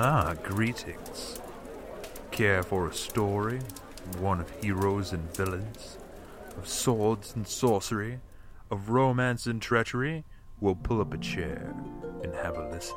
Ah, greetings. Care for a story? One of heroes and villains? Of swords and sorcery? Of romance and treachery? We'll pull up a chair and have a listen.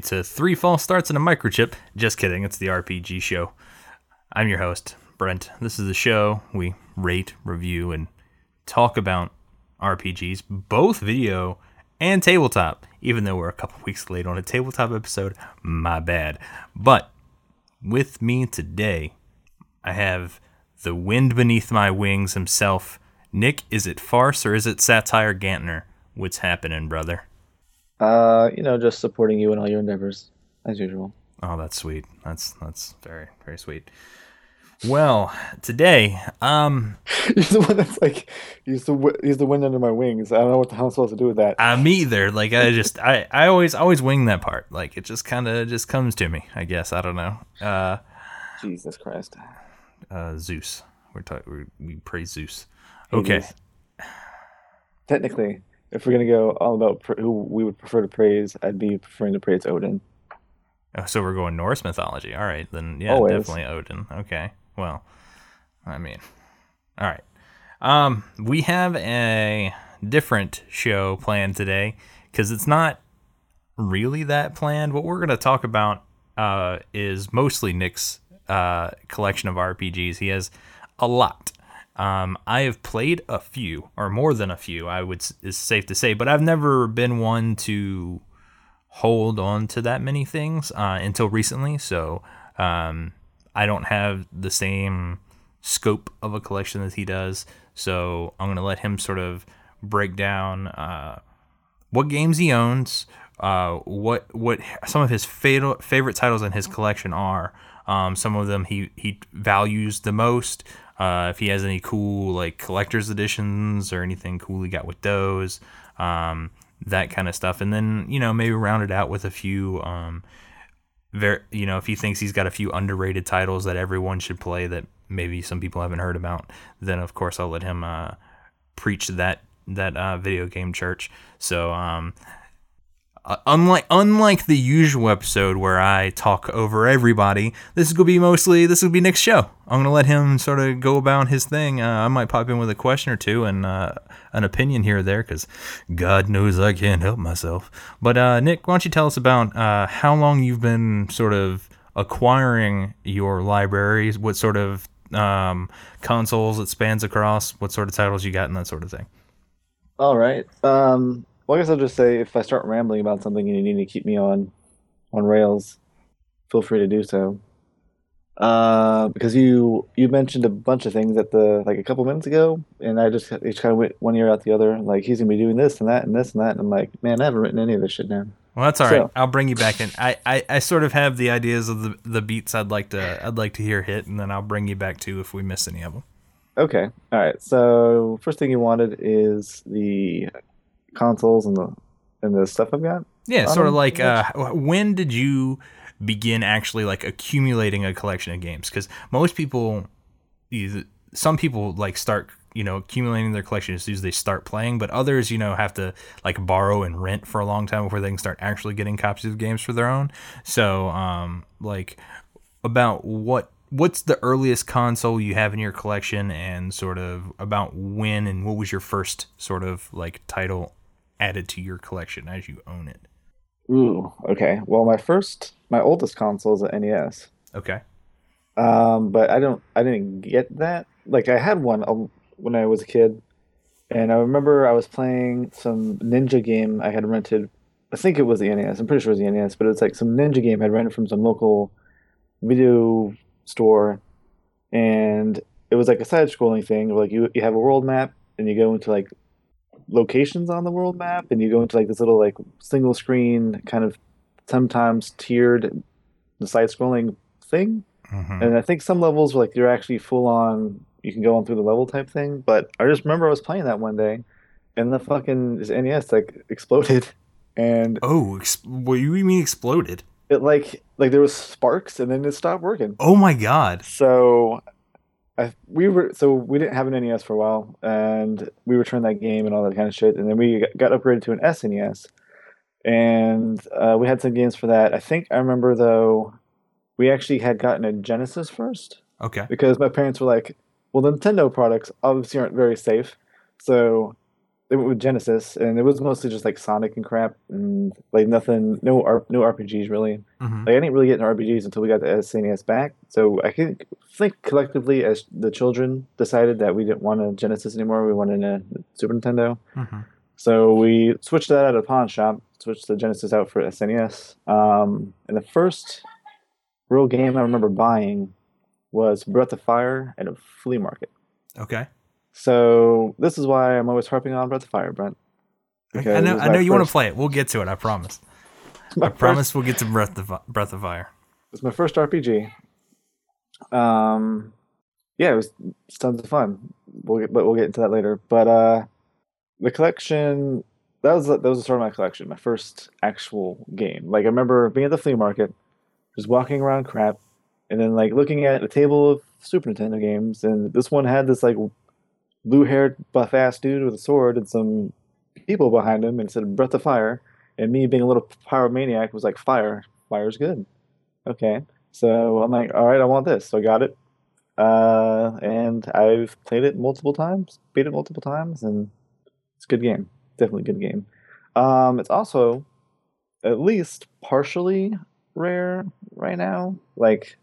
Hi, to Three False Starts and a Microchip. Just kidding, it's the RPG show. I'm your host, Brent. This is the show we rate, review, and talk about RPGs, both video and tabletop. Even though we're a couple weeks late on a tabletop episode, my bad. But with me today, I have the wind beneath my wings himself. Nick, is it farce or is it satire Gantner? What's happening, brother? Uh, you know, just supporting you in all your endeavors, as usual. Oh, that's sweet. That's that's very very sweet. Well, today, um, He's the one that's like, he's the he's the wind under my wings. I don't know what the hell I'm supposed to do with that. uh, me either. Like I just I I always always wing that part. Like it just kind of just comes to me. I guess I don't know. Uh, Jesus Christ. uh Zeus. We're talking. We praise Zeus. Okay. Hades. Technically, if we're gonna go all about pr- who we would prefer to praise, I'd be preferring to praise Odin. Oh, so we're going Norse mythology. All right, then yeah, Always. definitely Odin. Okay. Well, I mean, all right. Um, we have a different show planned today because it's not really that planned. What we're going to talk about uh, is mostly Nick's uh, collection of RPGs. He has a lot. Um, I have played a few, or more than a few. I would is safe to say, but I've never been one to hold on to that many things uh, until recently. So um, I don't have the same scope of a collection as he does. So I'm gonna let him sort of break down uh, what games he owns, uh, what what some of his fatal, favorite titles in his collection are. Um, some of them he he values the most. Uh, if he has any cool like collector's editions or anything cool he got with those, um, that kind of stuff, and then you know maybe round it out with a few. Um, very, you know, if he thinks he's got a few underrated titles that everyone should play that maybe some people haven't heard about, then of course I'll let him uh, preach that that uh, video game church. So, um, uh, unlike unlike the usual episode where I talk over everybody, this is gonna be mostly this will be Nick's show. I'm gonna let him sort of go about his thing. Uh, I might pop in with a question or two and uh, an opinion here or there because God knows I can't help myself. But uh, Nick, why don't you tell us about uh, how long you've been sort of acquiring your libraries? What sort of um, consoles it spans across? What sort of titles you got and that sort of thing. All right. Um, well, I guess I'll just say if I start rambling about something and you need to keep me on on rails, feel free to do so. Uh, because you you mentioned a bunch of things at the like a couple minutes ago, and I just each kind of went one ear out the other. Like he's gonna be doing this and that and this and that, and I'm like, man, I haven't written any of this shit down. Well, that's all right. So- I'll bring you back in. I, I, I sort of have the ideas of the, the beats I'd like to I'd like to hear hit, and then I'll bring you back to if we miss any of them. Okay. All right. So first thing you wanted is the consoles and the and the stuff I've got. Yeah, sort of like uh, when did you begin actually like accumulating a collection of games? Because most people, some people like start you know accumulating their collection as soon as they start playing, but others you know have to like borrow and rent for a long time before they can start actually getting copies of games for their own. So um like about what what's the earliest console you have in your collection and sort of about when and what was your first sort of like title added to your collection as you own it Ooh. Okay. Well, my first, my oldest console is an NES. okay Um, but I don't, I didn't get that. Like I had one um, when I was a kid, and I remember I was playing some ninja game I had rented. I think it was the NES. I'm pretty sure it was the NES, but it's like some ninja game I would rented from some local video store, and it was like a side-scrolling thing. Where like you you have a world map, and you go into like locations on the world map, and you go into like this little like single screen kind of sometimes tiered, the side scrolling thing. Mhm. And I think some levels were like you're actually full on. You can go on through the level type thing. But I just remember I was playing that one day, and the fucking NES like exploded, and Oh, ex- what do you mean exploded? it like like there was sparks, and then it stopped working. Oh my god. So, I we were so we didn't have an NES for a while, and we returned that game and all that kind of shit, and then we got upgraded to an SNES, and uh, we had some games for that. I think I remember though, we actually had gotten a Genesis first Okay. because my parents were like, "Well, the Nintendo products obviously aren't very safe," so they went with Genesis, and it was mostly just like Sonic and crap, and like nothing, no R- no RPGs really. Mhm. Like I didn't really get into RPGs until we got the SNES back. So I think think collectively as the children decided that we didn't want a Genesis anymore. We wanted a Super Nintendo. Mhm. So we switched that at a pawn shop. Switched the Genesis out for SNES. Um, and the first real game I remember buying was Breath of Fire at a flea market. Okay. So this is why I'm always harping on Breath of Fire, Brent. I know. I know you want to play it. We'll get to it. I promise. I first- promise we'll get to Breath of Breath of Fire. It's my first RPG. Um, yeah, it was tons of fun. We'll get, but we'll get into that later. But uh, the collection that was that was the start of my collection, my first actual game. Like I remember being at the flea market, just walking around crap, and then like looking at a table of Super Nintendo games, and this one had this like blue-haired buff ass dude with a sword and some people behind him, and said Breath of Fire. And me being a little pyromaniac was like, fire, fire's good. Okay. So I'm like, all right, I want this. So I got it. Uh, and I've played it multiple times, beat it multiple times, and it's a good game. Definitely a good game. Um, it's also at least partially rare right now. Like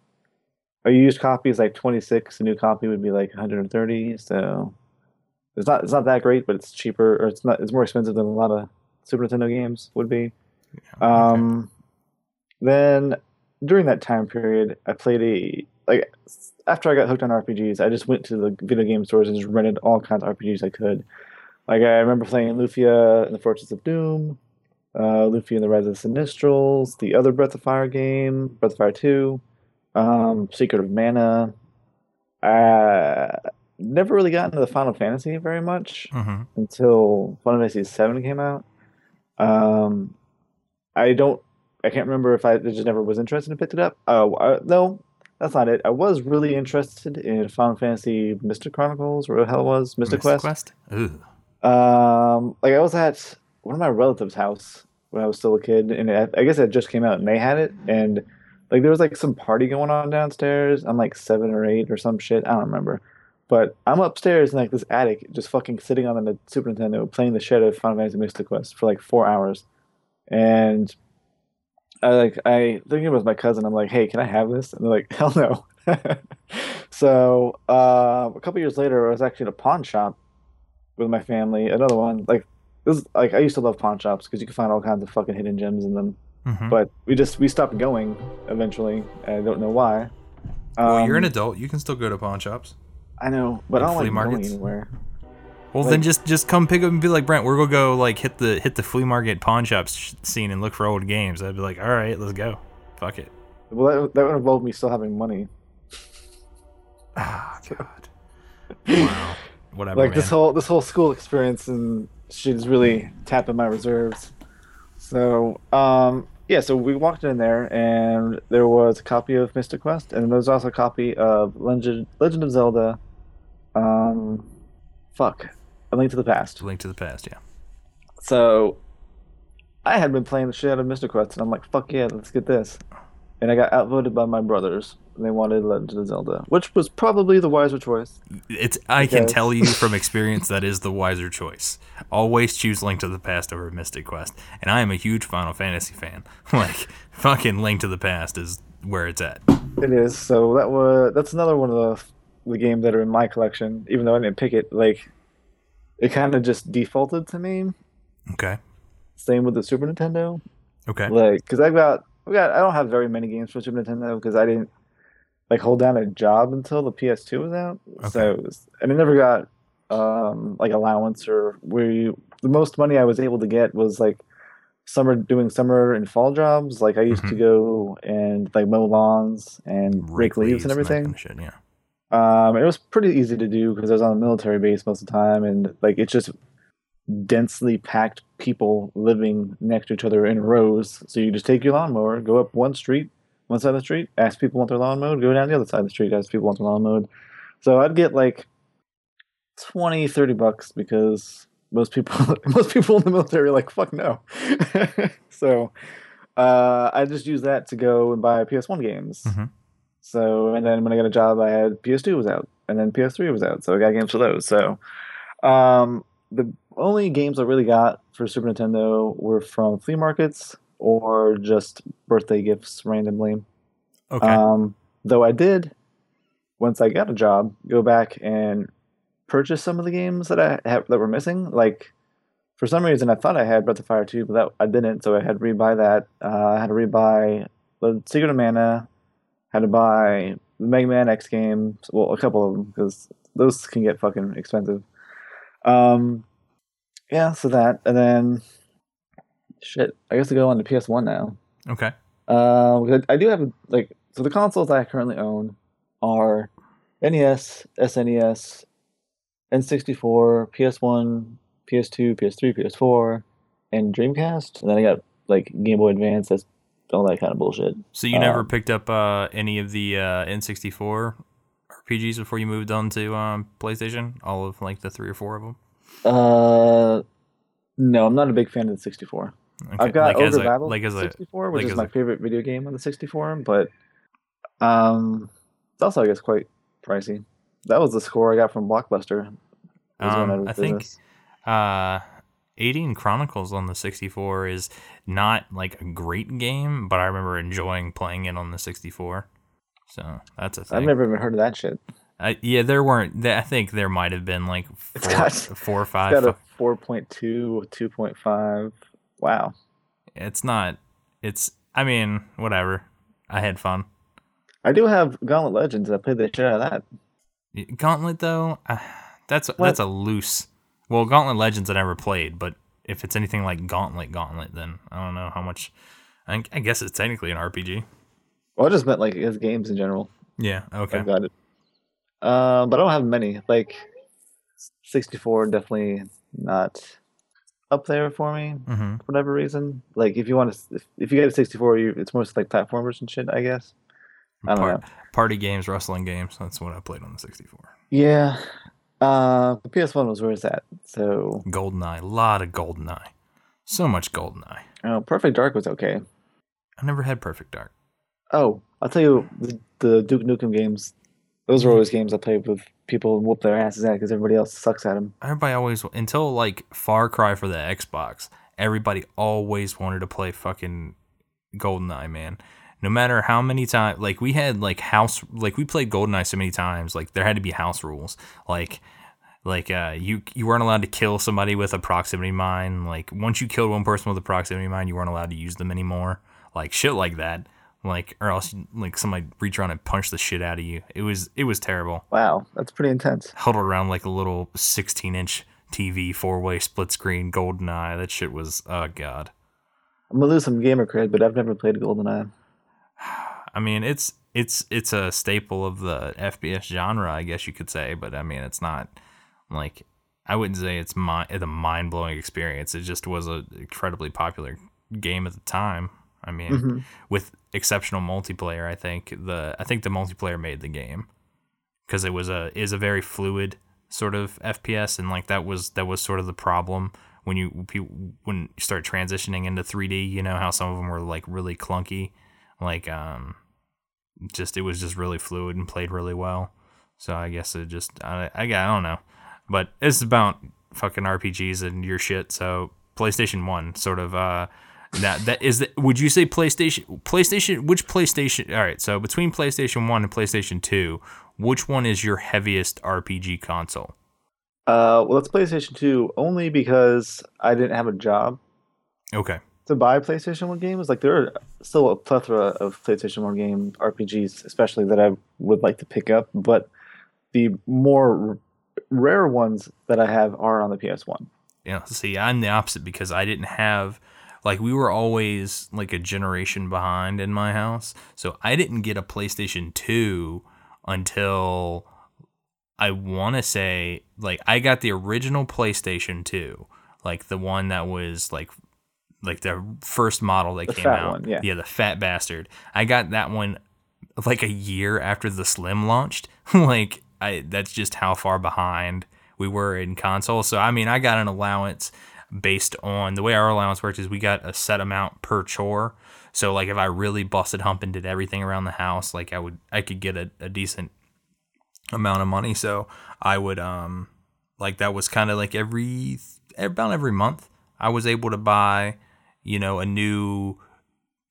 a used copy is like 26, a new copy would be like 130. So it's not it's not that great, but it's cheaper or it's not it's more expensive than a lot of Super Nintendo games would be. Um, then during that time period, I played a like after I got hooked on RPGs, I just went to the video game stores and just rented all kinds of RPGs I could. Like I remember playing Lufia and the Fortress of Doom, uh, Lufia and the Rise of the Sinistrals, the other Breath of Fire game, Breath of Fire Two, um, Secret of Mana. I never really got into the Final Fantasy very much hmm until Final Fantasy VII came out. Um, I don't, I can't remember if I just never was interested and picked it up. Oh, uh, no, that's not it. I was really interested in Final Fantasy Mystic Chronicles, or what the hell it was Mystic, Quest. Ooh. Um, like I was at one of my relatives' house when I was still a kid, and I, I guess it just came out and they had it, and like there was like some party going on downstairs. I'm like seven or eight or some shit. I don't remember. But I'm upstairs in like this attic, just fucking sitting on the Super Nintendo playing the shit out of Final Fantasy Mystic Quest for like four hours, and I like I think it was my cousin. I'm like, hey, can I have this? And they're like, hell no. so uh, a couple years later, I was actually at a pawn shop with my family. Another one like this. Is, like I used to love pawn shops because you can find all kinds of fucking hidden gems in them. Mhm. But we just we stopped going eventually. I don't know why. well, you're an Um, adult. You can still go to pawn shops. I know, but And I don't flea like going markets? anywhere. Well, like- then just just come pick up and be like Brent. We're gonna go like hit the hit the flea market pawn shops sh- scene and look for old games. I'd be like, all right, let's go. Fuck it. Well, that, that would involve me still having money. Ah, God. wow. Whatever. like man. this whole this whole school experience and she's really tapping my reserves so um yeah so we walked in there and there was a copy of mystic quest and there was also a copy of legend legend of zelda um fuck a link to the past Link to the past. Yeah. so i had been playing the shit out of mystic quest and i'm like fuck yeah let's get this and i got outvoted by my brothers and they wanted legend of the zelda which was probably the wiser choice It's. I can tell you from experience that is the wiser choice. Always choose Link to the Past over Mystic Quest, and I am a huge Final Fantasy fan. like fucking Link to the Past is where it's at. It is. So that was that's another one of the the games that are in my collection. Even though I didn't pick it, like it kind of just defaulted to me. Okay. Same with the Super Nintendo. Okay. Like, because I've got I've got I don't have very many games for Super Nintendo because I didn't like hold down a job until the PS2 was out. So Okay. it was, and I never got um like allowance or where you the most money I was able to get was like summer doing summer and fall jobs. Like I used to Mhm. go and like mow lawns and rake, leaves and everything. of shit, yeah. Um, it was pretty easy to do because I was on a military base most of the time, and like it's just densely packed people living next to each other in rows. So you just take your lawnmower, go up one street, one side of the street, ask people want their lawn mowed, go down the other side of the street, ask people want their lawn mowed. So I'd get like 20, 30 bucks because most people most people in the military are like, fuck no. so uh, I just use that to go and buy PS1 games. Mhm. So and then when I got a job, I had PS2 was out, and then PS3 was out, so I got games for those. So um, the only games I really got for Super Nintendo were from flea markets or just birthday gifts randomly. Okay. Um, though I did, once I got a job, go back and purchase some of the games that I have that were missing. Like for some reason, I thought I had Breath of Fire 2, but that I didn't, so I had to rebuy that. Uh, I had to rebuy the Secret of Mana. Had to buy the Mega Man X games. Well, a couple of them because those can get fucking expensive. Um, yeah, so that, and then shit. I guess to go on to PS1 now. okay. Uh, I do have like so the consoles I currently own are NES, SNES, N64, PS1, PS2, PS3, PS4, and Dreamcast. And then I got like Game Boy Advance. All that kind of bullshit. So you never um, picked up uh, any of the uh, N64 RPGs before you moved on to um, PlayStation? All of like the three or four of them. Uh, no, I'm not a big fan of the 64. Okay. I've got like as a, Battle like as a 64, which like is my a- favorite video game on the 64, but um, it's also I guess quite pricey. That was the score I got from Blockbuster. Um, was I think uh, Aidyn Chronicles on the 64 is not like a great game, but I remember enjoying playing it on the 64. So that's a thing. I've never even heard of that shit. I, yeah, there weren't. I think there might have been like It's four, got- four or It's five. got a 4.2, 2.5. Wow. It's not. It's. I mean, whatever. I had fun. I do have Gauntlet Legends. I played the shit out of that. Gauntlet though, uh, that's What? that's a loose. Well, Gauntlet Legends I never played, but if it's anything like Gauntlet, Gauntlet, then I don't know how much. I, I guess it's technically an RPG. Well, I just meant like his games in general. Yeah. Okay. I've got it. Uh, but I don't have many. Like 64, definitely not up there for me Mm-hmm. for whatever reason. Like if you want to, if, if you get a 64, you it's mostly like platformers and shit. I guess. I don't know. Party games, wrestling games. That's what I played on the 64. Yeah. Uh, the PS1 was where it's at. So, Goldeneye, a lot of Goldeneye, so much Goldeneye. Oh, Perfect Dark was okay. I never had Perfect Dark. Oh, I'll tell you the, the Duke Nukem games. Those were always games I played with people and whoop their asses at because everybody else sucks at them. Everybody always until like Far Cry for the Xbox. Everybody always wanted to play fucking Goldeneye, man. No matter how many times, like we had like house, like we played Goldeneye so many times, like there had to be house rules, like like uh you you weren't allowed to kill somebody with a proximity mine. Like once you killed one person with a proximity mine, you weren't allowed to use them anymore. Like shit like that. Like or else like somebody reach around and punch the shit out of you. It was it was terrible Wow, that's pretty intense. huddled around like a little 16 inch TV four way split screen golden eye. That shit was oh god. I'm gonna lose some gamer cred, but I've never played GoldenEye. I mean it's it's it's a staple of the FPS genre, I guess you could say, but I mean it's not like I wouldn't say it's my the mind blowing experience. It just was a incredibly popular game at the time. I mean, Mhm. with exceptional multiplayer, I think the I think the multiplayer made the game because it was a is a very fluid sort of FPS, and like that was that was sort of the problem when you when you start transitioning into 3D. You know how some of them were like really clunky, like um, just it was just really fluid and played really well. So I guess it just I I, I don't know, but it's about fucking RPGs and your shit. So PlayStation One sort of uh that that is the, would you say PlayStation PlayStation which PlayStation all right so between PlayStation 1 and PlayStation 2 which one is your heaviest RPG console Uh, well, it's PlayStation 2 only because I didn't have a job okay to buy PlayStation 1 games. Like, there are still a plethora of PlayStation 1 game RPGs, especially that I would like to pick up, but the more r- rare ones that I have are on the PS1. You know, see, I'm the opposite because I didn't have like we were always like a generation behind in my house. So I didn't get a PlayStation 2 until I want to say like I got the original PlayStation 2, like the one that was like like the first model that The came out. one, yeah. yeah, the fat bastard. I got that one like a year after the Slim launched. like I that's just how far behind we were in console. So I mean, I got an allowance based on the way our allowance works is we got a set amount per chore. So like if I really busted hump and did everything around the house, like I would I could get a, a decent amount of money. So I would um like that was kind of like every about every month I was able to buy, you know, a new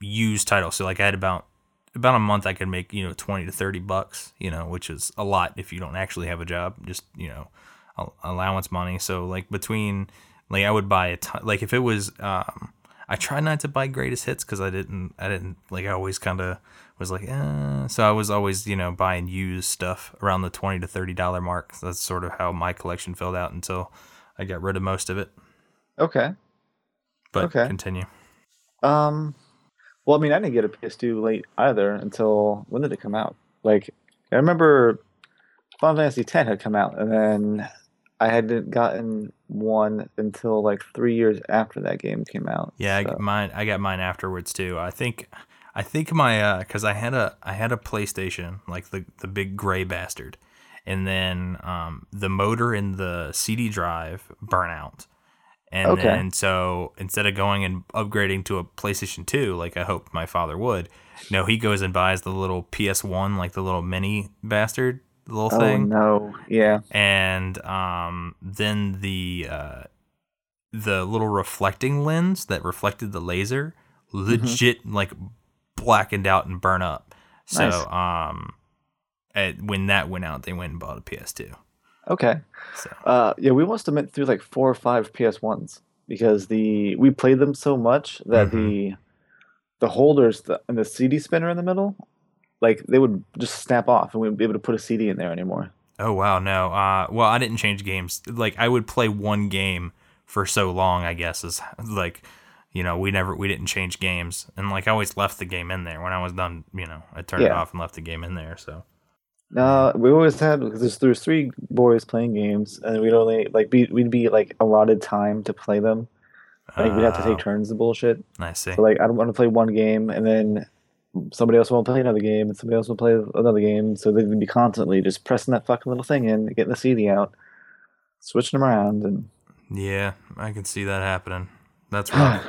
used title. So like I had about about a month I could make, you know, 20 to 30 bucks, you know, which is a lot if you don't actually have a job, just, you know, allowance money. So like between like I would buy a ton, like if it was um I tried not to buy greatest hits cuz I didn't I didn't like I always kind of was like eh. so I was always, you know, buying used stuff around the 20 to 30 dollar mark. So that's sort of how my collection filled out until I got rid of most of it. Okay. But Okay. continue. Um, well, I mean, I didn't get a PS2 late either until when did it come out? Like, I remember Final Fantasy X had come out, and then I hadn't gotten one until like three years after that game came out. Yeah, I so- got mine. I got mine afterwards too. I think, I think my uh, cause I had a I had a PlayStation like the the big gray bastard, and then um the motor in the CD drive burn out, and Okay. then so instead of going and upgrading to a PlayStation Two like I hoped my father would, no, he goes and buys the little PS One like the little mini bastard little thing. oh thing no, yeah, and um, then the uh, the little reflecting lens that reflected the laser Mm-hmm. legit like blackened out and burn up. So Nice. um, at, when that went out, they went and bought a PS2. Okay. So. Uh, yeah, we must have went through like four or five PS1s because the we played them so much that the the holders the, and the CD spinner in the middle, like they would just snap off and we wouldn't be able to put a CD in there anymore. oh wow no uh well I didn't change games. Like I would play one game for so long I guess is like you know we never we didn't change games. And like I always left the game in there when I was done you know I turned it off and left the game in there so No, we always had because there's, there's three boys playing games, and we'd only like be we'd be like allotted time to play them. Like we'd have to take Oh, turns and bullshit. I see. So like I don't want to play one game, and then somebody else will play another game, and somebody else will play another game. So they'd be constantly just pressing that fucking little thing in, getting the CD out, switching them around, and Yeah, I can see that happening. That's right.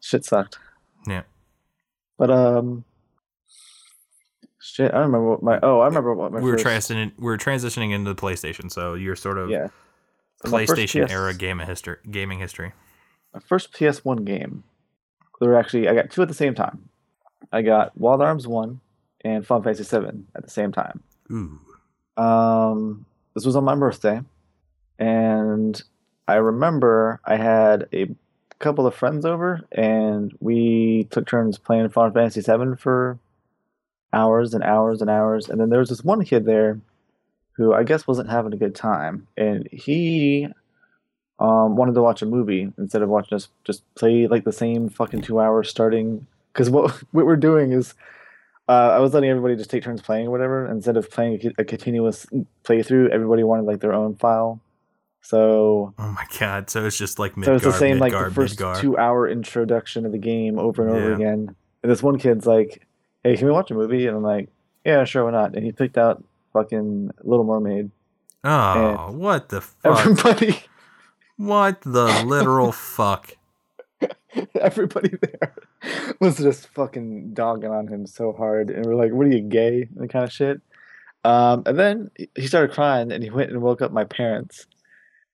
shit sucked. yeah. But um, shit, I don't remember what my oh I remember what my We were first, transitioning we were transitioning into the PlayStation, so you're sort of yeah So my first PlayStation PS era game history gaming history. my first PS1 game. There were actually I got two at the same time. I got Wild Arms One and Final Fantasy Seven at the same time. Ooh. Um, this was on my birthday, and I remember I had a couple of friends over, and we took turns playing Final Fantasy VII for hours and hours and hours. And then there was this one kid there who I guess wasn't having a good time, and he um, wanted to watch a movie instead of watching us just play like the same fucking two hours starting. Because what what we're doing is uh, I was letting everybody just take turns playing or whatever. Instead of playing a, a continuous playthrough, everybody wanted like their own file. So, Oh my god. So it's just like Midgar, so it's the same like the first Midgar. two hour introduction of the game over and over Yeah. again. And this one kid's like, "Hey, can we watch a movie?" And I'm like, "Yeah, sure, why not?" And he picked out fucking Little Mermaid. Oh, what the fuck? Everybody, what the literal fuck? everybody there was just fucking dogging on him so hard, and we're like, "What are you gay?" and kind of shit. Um, and then he started crying, and he went and woke up my parents,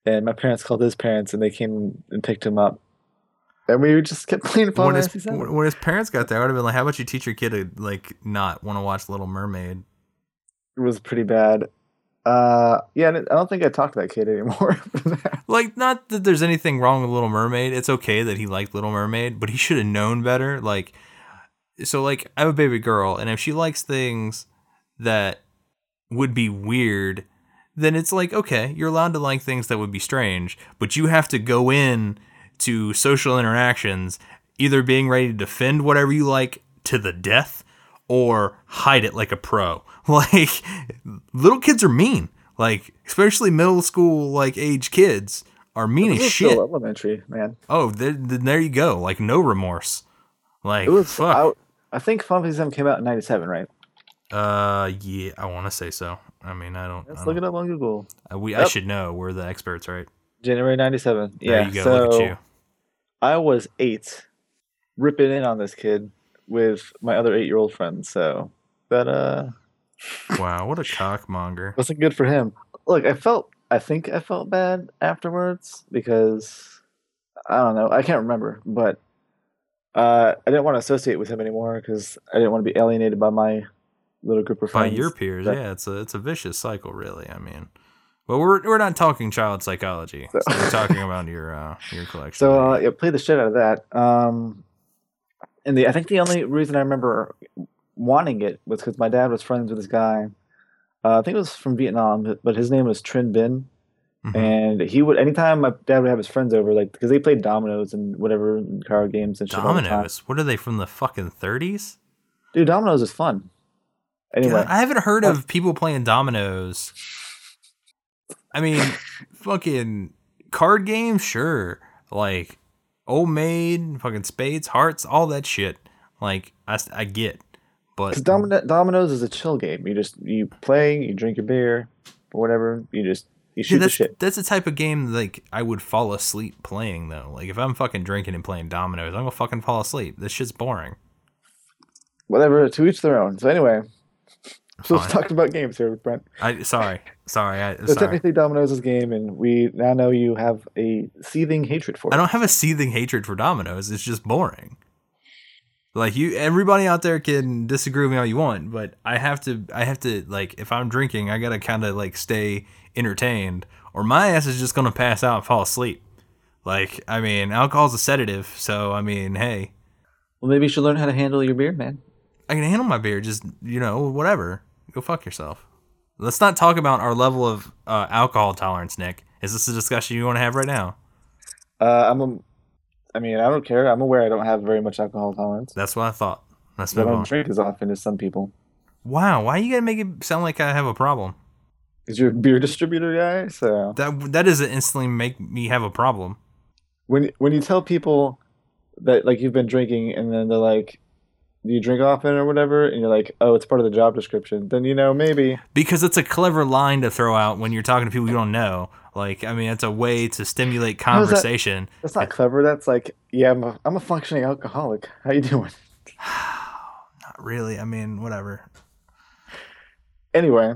and my parents called his parents, and they came and picked him up, and we just kept playing Final When his, VII. when his parents got there, I would have been like, "How about you teach your kid to like not want to watch Little Mermaid?" It was pretty bad. Uh, yeah, I don't think I talked to that kid anymore. Like, not that there's anything wrong with Little Mermaid. It's okay that he liked Little Mermaid, but he should have known better. Like, so like I have a baby girl, and if she likes things that would be weird, then it's like okay, you're allowed to like things that would be strange, but you have to go in to social interactions either being ready to defend whatever you like to the death or hide it like a pro. Like little kids are mean. Like especially middle school like age kids are mean as shit. elementary, man. Oh, there, then there you go. Like no remorse. Like It was. fuck. I, I think Final Fantasy VII came out in '97, right? Uh, yeah, I want to say so. I mean, I don't. Let's don't look it up on Google. uh, we I should know. We're the experts, right? January '97. There Yeah. you go. So Look at you. I was eight, ripping in on this kid with my other eight-year-old friends. So that uh Wow, what a cockmonger. wasn't good for him. Look, I felt. I think I felt bad afterwards because I don't know. I can't remember, but uh, I didn't want to associate with him anymore because I didn't want to be alienated by my little group of By friends. your peers, that- yeah, it's a it's a vicious cycle, really. I mean, well, we're we're not talking child psychology. So- So we're talking about your uh your collection. So uh, yeah, played the shit out of that. Um, and the I think the only reason I remember wanting it was because my dad was friends with this guy. Uh, I think it was from Vietnam, but- his name was Trin Bin, Mhm. and he would anytime my dad would have his friends over, like because they played dominoes and whatever and card games and shit. all the time. Dominoes. What are they from the fucking thirties? dude. Dominoes is fun. Anyway, I haven't heard of people playing dominoes. I mean, fucking card games, sure. Like old maid, fucking spades, hearts, all that shit. Like I, I get, but domino- dominoes is a chill game. You just you play, you drink your beer, or whatever. You just you Yeah, shoot the shit. that's the type of game like I would fall asleep playing though. Like if I'm fucking drinking and playing dominoes, I'm gonna fucking fall asleep. This shit's boring. Whatever. To each their own. So anyway, so let's talk about games here, Brent. I sorry, sorry, I So sorry. technically, Domino's game, and we now know you have a seething hatred for it. I don't have a seething hatred for dominoes. It's just boring. Like you, everybody out there can disagree with me all you want, but I have to. I have to like if I'm drinking, I gotta kind of like stay entertained, or my ass is just gonna pass out and fall asleep. Like I mean, alcohol's a sedative, so I mean, hey, Well, maybe you should learn how to handle your beer, man. I can handle my beer. Just you know, whatever. Go fuck yourself. Let's not talk about our level of uh, alcohol tolerance, Nick. Is this a discussion you want to have right now? Uh, I'm a, I mean, I don't care. I'm aware I don't have very much alcohol tolerance. That's what I thought. Let's I move don't on. drink as often as some people. Wow, why are you gotta make it sound like I have a problem? Because you're a beer distributor guy, so That that doesn't instantly make me have a problem. when when you tell people that like you've been drinking, and then they're like, "Do you drink often or whatever?" and you're like, "Oh, it's part of the job description," then you know maybe Because it's a clever line to throw out when you're talking to people you don't know. Like, I mean, it's a way to stimulate is that- conversation. that's not clever. That's like, yeah, I'm a, I'm a functioning alcoholic. How you doing? Not really. I mean, whatever. anyway,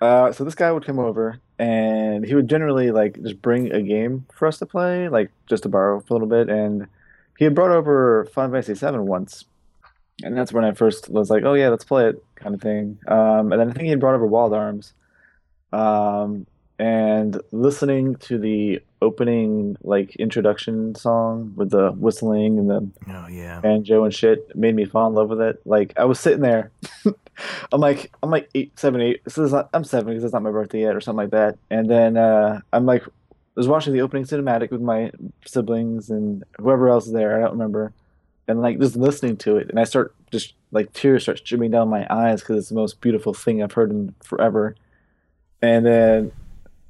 uh, so this guy would come over and he would generally like just bring a game for us to play, like just to borrow for a little bit. And he had brought over Final Fantasy VII once, and that's when I first was like, "Oh yeah, let's play it," kind of thing. Um, and then I think he had brought over Wild Arms, um, and listening to the opening like introduction song with the whistling and the Oh yeah. banjo and shit made me fall in love with it. Like I was sitting there, I'm like I'm like eight, seven, eight. This is not, I'm seven because it's not my birthday yet or something like that. And then uh, I'm like, I was watching the opening cinematic with my siblings and whoever else is there. I don't remember. And like just listening to it, and I start just like tears start streaming down my eyes because it's the most beautiful thing I've heard in forever. And then,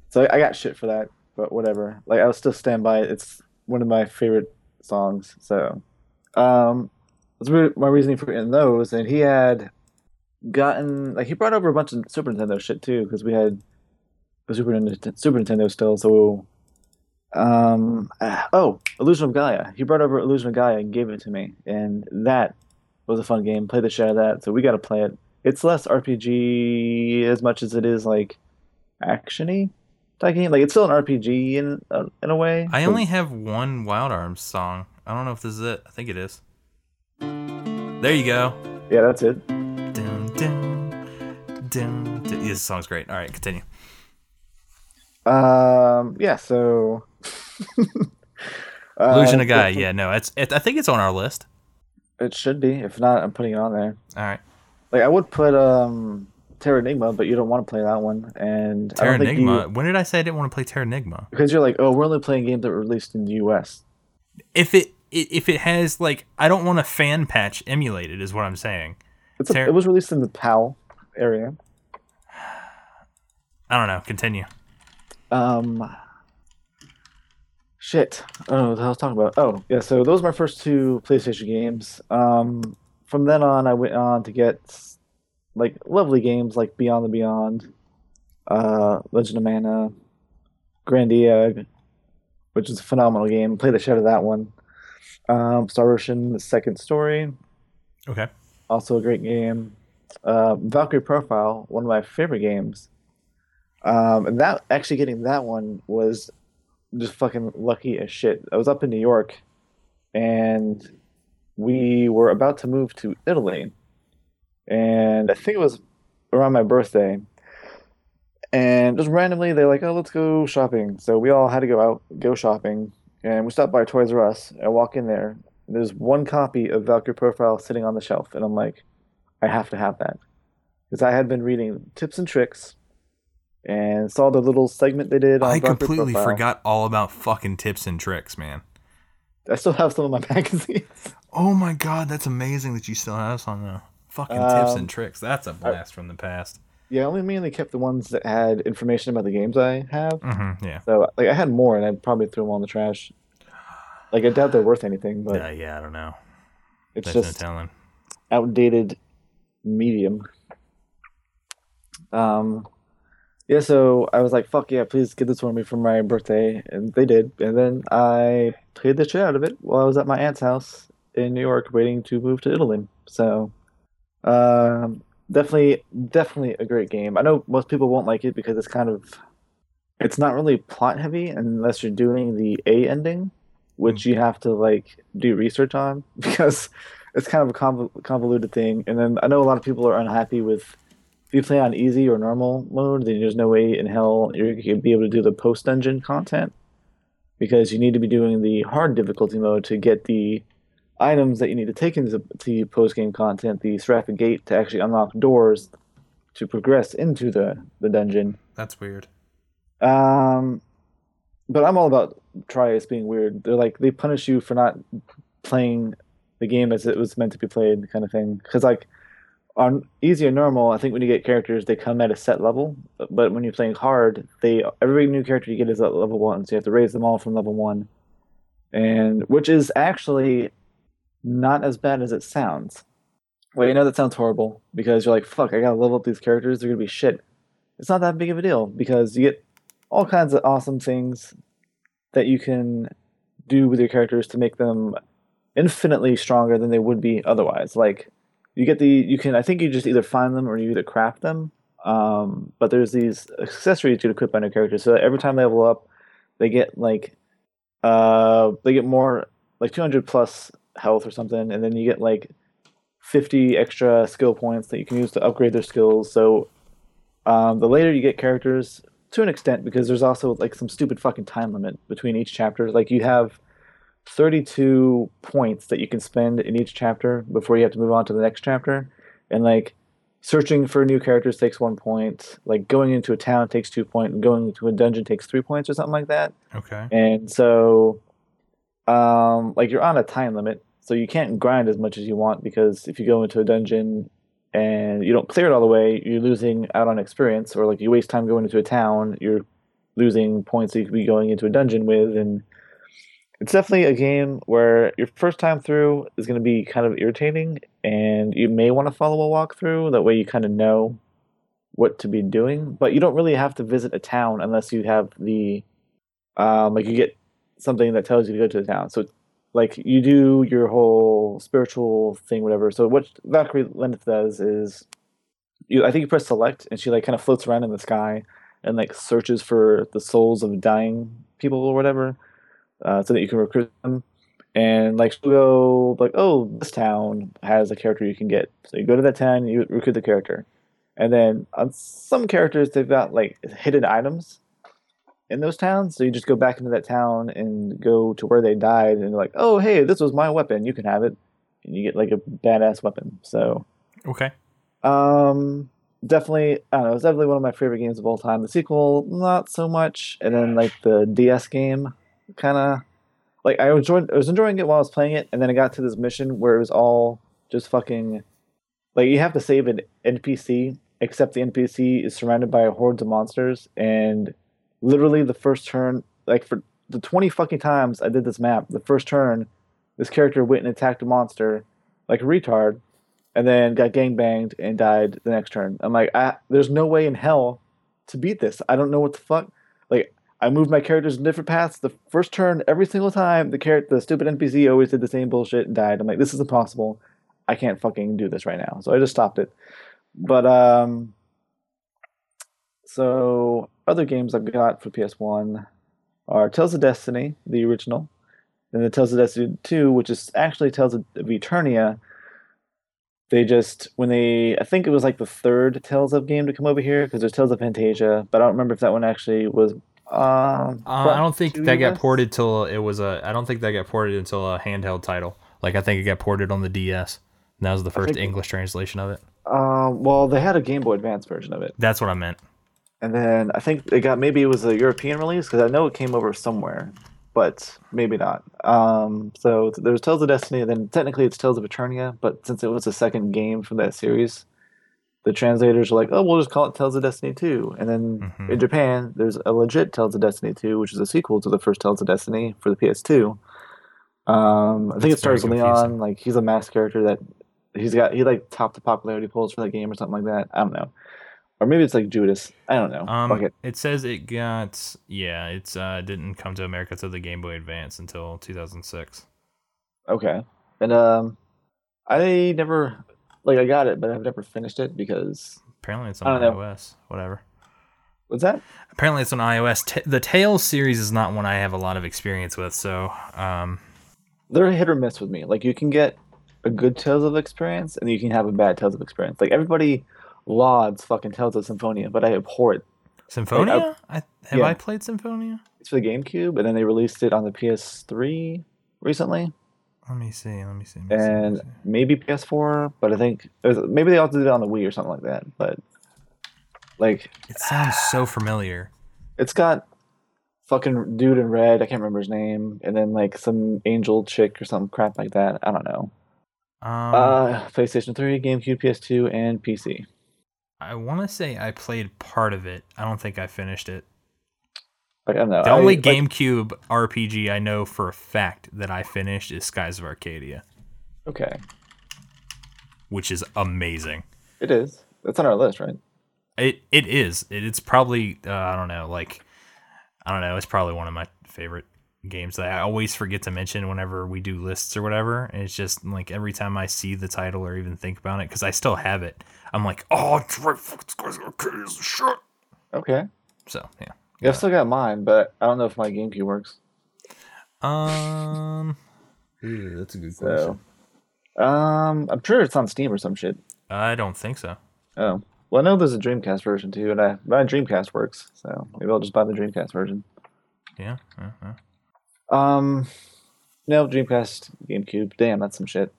so I got shit for that, but whatever. Like I'll still stand by it. It's one of my favorite songs. So um, that's my reasoning for getting those. And he had gotten like he brought over a bunch of Super Nintendo shit too because we had Super Nintendo, Super Nintendo still. So um, oh, Illusion of Gaia. He brought over Illusion of Gaia and gave it to me, and that was a fun game. Play the shit out of that. So we got to play it. It's less RPG as much as it is like actiony type game. Like it's still an RPG in uh, in a way. I only have one Wild Arms song. I don't know if this is it. I think it is. There you go. yeah, that's it. Dun, dun, dun, dun. Yeah, This song's great. All right, continue. Um, yeah. So Illusion Uh, of Gaia. Yeah, no, it's. It, I think it's on our list. It should be. If not, I'm putting it on there. All right. Like I would put um Terranigma, but you don't want to play that one. And I Terra don't Enigma. you- When did I say I didn't want to play Terranigma? because you're like, oh, we're only playing games that were released in the U.S. If it if it has like I don't want a fan patch emulated is what I'm saying. It's a, Terra- it was released in the PAL area. I don't know. Continue. Um, shit. I what the hell I was talking about. Oh, yeah. So those were my first two PlayStation games. Um, from then on, I went on to get like lovely games like Beyond the Beyond, uh, Legend of Mana, Grandia, which is a phenomenal game. Played the shit out of that one. Um, Star Ocean: The Second Story, Okay. also a great game. Uh, Valkyrie Profile, one of my favorite games. Um, and that actually getting that one was just fucking lucky as shit. I was up in New York, and we were about to move to Italy, and I think it was around my birthday. And just randomly, they're like, "Oh, let's go shopping." So we all had to go out, go shopping, and we stopped by Toys R Us. I walk in there. There's one copy of Valkyrie Profile sitting on the shelf, and I'm like, I have to have that because I had been reading tips and tricks and saw the little segment they did on I completely Profile. forgot all about fucking tips and tricks, man. I still have some of my magazines. Oh my god, that's amazing that you still have some though. Fucking tips Um, and tricks. That's a blast from the past. yeah, I only mainly kept the ones that had information about the games I have. Mm-hmm, yeah. So like I had more, and I probably threw them all in the trash. Like I doubt they're worth anything, but Yeah, yeah, I don't know. it's There's just no telling. outdated medium. Um, yeah, so I was like, "Fuck yeah, please get this for me for my birthday," and they did. And then I played the shit out of it while I was at my aunt's house in New York, waiting to move to Italy. So, um, definitely, definitely a great game. I know most people won't like it because it's kind of, it's not really plot heavy unless you're doing the A ending, which you have to like do research on because it's kind of a conv- convoluted thing. And then I know a lot of people are unhappy with if you play on easy or normal mode, then there's no way in hell you're going to be able to do the post dungeon content because you need to be doing the hard difficulty mode to get the items that you need to take into the post game content, the Seraphic Gate, to actually unlock doors to progress into the, the dungeon. That's weird. Um, but I'm all about tri-Ace being weird. They're like they punish you for not playing the game as it was meant to be played, kind of thing. Because like on easy or normal, I think when you get characters, they come at a set level. But when you're playing hard, they every new character you get is at level one, so you have to raise them all from level one, and which is actually not as bad as it sounds. Well, you know that sounds horrible because you're like, fuck, I gotta level up these characters. They're gonna be shit. It's not that big of a deal because you get all kinds of awesome things that you can do with your characters to make them infinitely stronger than they would be otherwise. Like you get the you can I think you just either find them or you either craft them. Um, but there's these accessories you can equip on your characters so every time they level up, they get like uh they get more like 200 plus health or something, and then you get like 50 extra skill points that you can use to upgrade their skills. So um, the later you get characters, to an extent, because there's also like some stupid fucking time limit between each chapter. Like you have 32 points that you can spend in each chapter before you have to move on to the next chapter, and like searching for new characters takes one point. Like going into a town takes two points, and going into a dungeon takes three points or something like that. Okay. And so, um, like you're on a time limit, so you can't grind as much as you want because if you go into a dungeon and you don't clear it all the way, you're losing out on experience, or like you waste time going into a town, you're losing points that you could be going into a dungeon with, and it's definitely a game where your first time through is going to be kind of irritating, and you may want to follow a walkthrough. That way, you kind of know what to be doing, but you don't really have to visit a town unless you have the um, like you get something that tells you to go to the town. So like you do your whole spiritual thing, whatever. So what Valkyrie Lenneth does is you I think you press select and she like kind of floats around in the sky and like searches for the souls of dying people or whatever, uh, so that you can recruit them. And like she'll go like, oh, this town has a character you can get. So you go to that town, you recruit the character. And then on some characters they've got like hidden items in those towns. So you just go back into that town and go to where they died, and like, oh, hey, this was my weapon. You can have it, and you get like a badass weapon. So, Okay. um, definitely, I don't know, it's definitely one of my favorite games of all time. The sequel, not so much, and then like the DS game, kind of like I enjoyed, I was enjoying it while I was playing it, and then I got to this mission where it was all just fucking like you have to save an NPC, except the NPC is surrounded by hordes of monsters, and literally the first turn, like for the twenty fucking times I did this map, the first turn, this character went and attacked a monster like a retard, and then got gangbanged and died the next turn. I'm like, I, there's no way in hell to beat this. I don't know what the fuck. Like, I moved my characters in different paths. The first turn, every single time, the character, the stupid NPC always did the same bullshit and died. I'm like, this is impossible. I can't fucking do this right now. So I just stopped it. But um, so other games I've got for PS1 are Tales of Destiny, the original, and the Tales of Destiny 2, which is actually Tales of Eternia. They just when they I think it was like the third Tales of game to come over here because there's Tales of Phantasia, but I don't remember if that one actually was. Um, Uh, I don't think that got ported till it was a. I don't think that got ported until a handheld title. Like I think it got ported on the DS. And that was the first think- English translation of it. Um, well, they had a Game Boy Advance version of it, That's what I meant. and then I think it got maybe it was a European release because I know it came over somewhere, but maybe not. Um, so th- there's Tales of Destiny, and then technically it's Tales of Eternia, but since it was the second game from that series, the translators are like, "Oh, we'll just call it Tales of Destiny 2." And then Mhm. in Japan, there's a legit Tales of Destiny 2, which is a sequel to the first Tales of Destiny for the PS2. Um, I think That's it stars Leon. Like he's a mass character that he's got. He like topped the popularity polls for that game or something like that. I don't know, or maybe it's like Judas. I don't know. Um, Fuck it. it says it got yeah. It's uh didn't come to America to the Game Boy Advance until 2006. Okay. And um, I never like I got it, but I've never finished it because Apparently it's I on don't know. iOS. Whatever. what's that? Apparently it's on iOS. T- the Tales series is not one I have a lot of experience with. So um, They're hit or miss with me. Like you can get a good Tales of experience, and you can have a bad Tales of experience. Like everybody lauds fucking Tales of Symphonia, but I abhor it. Symphonia. I, have yeah. I played Symphonia? It's for the GameCube, and then they released it on the PS3 recently, Let me see. Let me see. Let me see, let me and see. maybe PS4. But I think was, maybe they also did it on the Wii or something like that. But like it sounds so familiar. it's got fucking dude in red. I can't remember his name, and then like some angel chick or some crap like that. I don't know. Um, Uh, PlayStation 3, GameCube, PS2, and PC. I want to say I played part of it. I don't think I finished it. Like, I don't know. The I- only like, GameCube RPG I know for a fact that I finished is Skies of Arcadia, Okay, which is amazing. it is. That's on our list, right? It it is. It, it's probably uh, I don't know, like I don't know. It's probably one of my favorite games that I always forget to mention whenever we do lists or whatever. And it's just like every time I see the title or even think about it, because I still have it, I'm like, oh, it's right, fucking Skies of Arcadia is shit. Okay. So yeah. Yeah, I've still got mine, but I don't know if my GameCube works. Um, ooh, that's a good So, um, I'm sure it's on Steam or some shit. I don't think so. Oh, well, I know there's a Dreamcast version too, and I my Dreamcast works, so maybe I'll just buy the Dreamcast version. Yeah. yeah, yeah. Um, no Dreamcast, GameCube. Damn, that's some shit.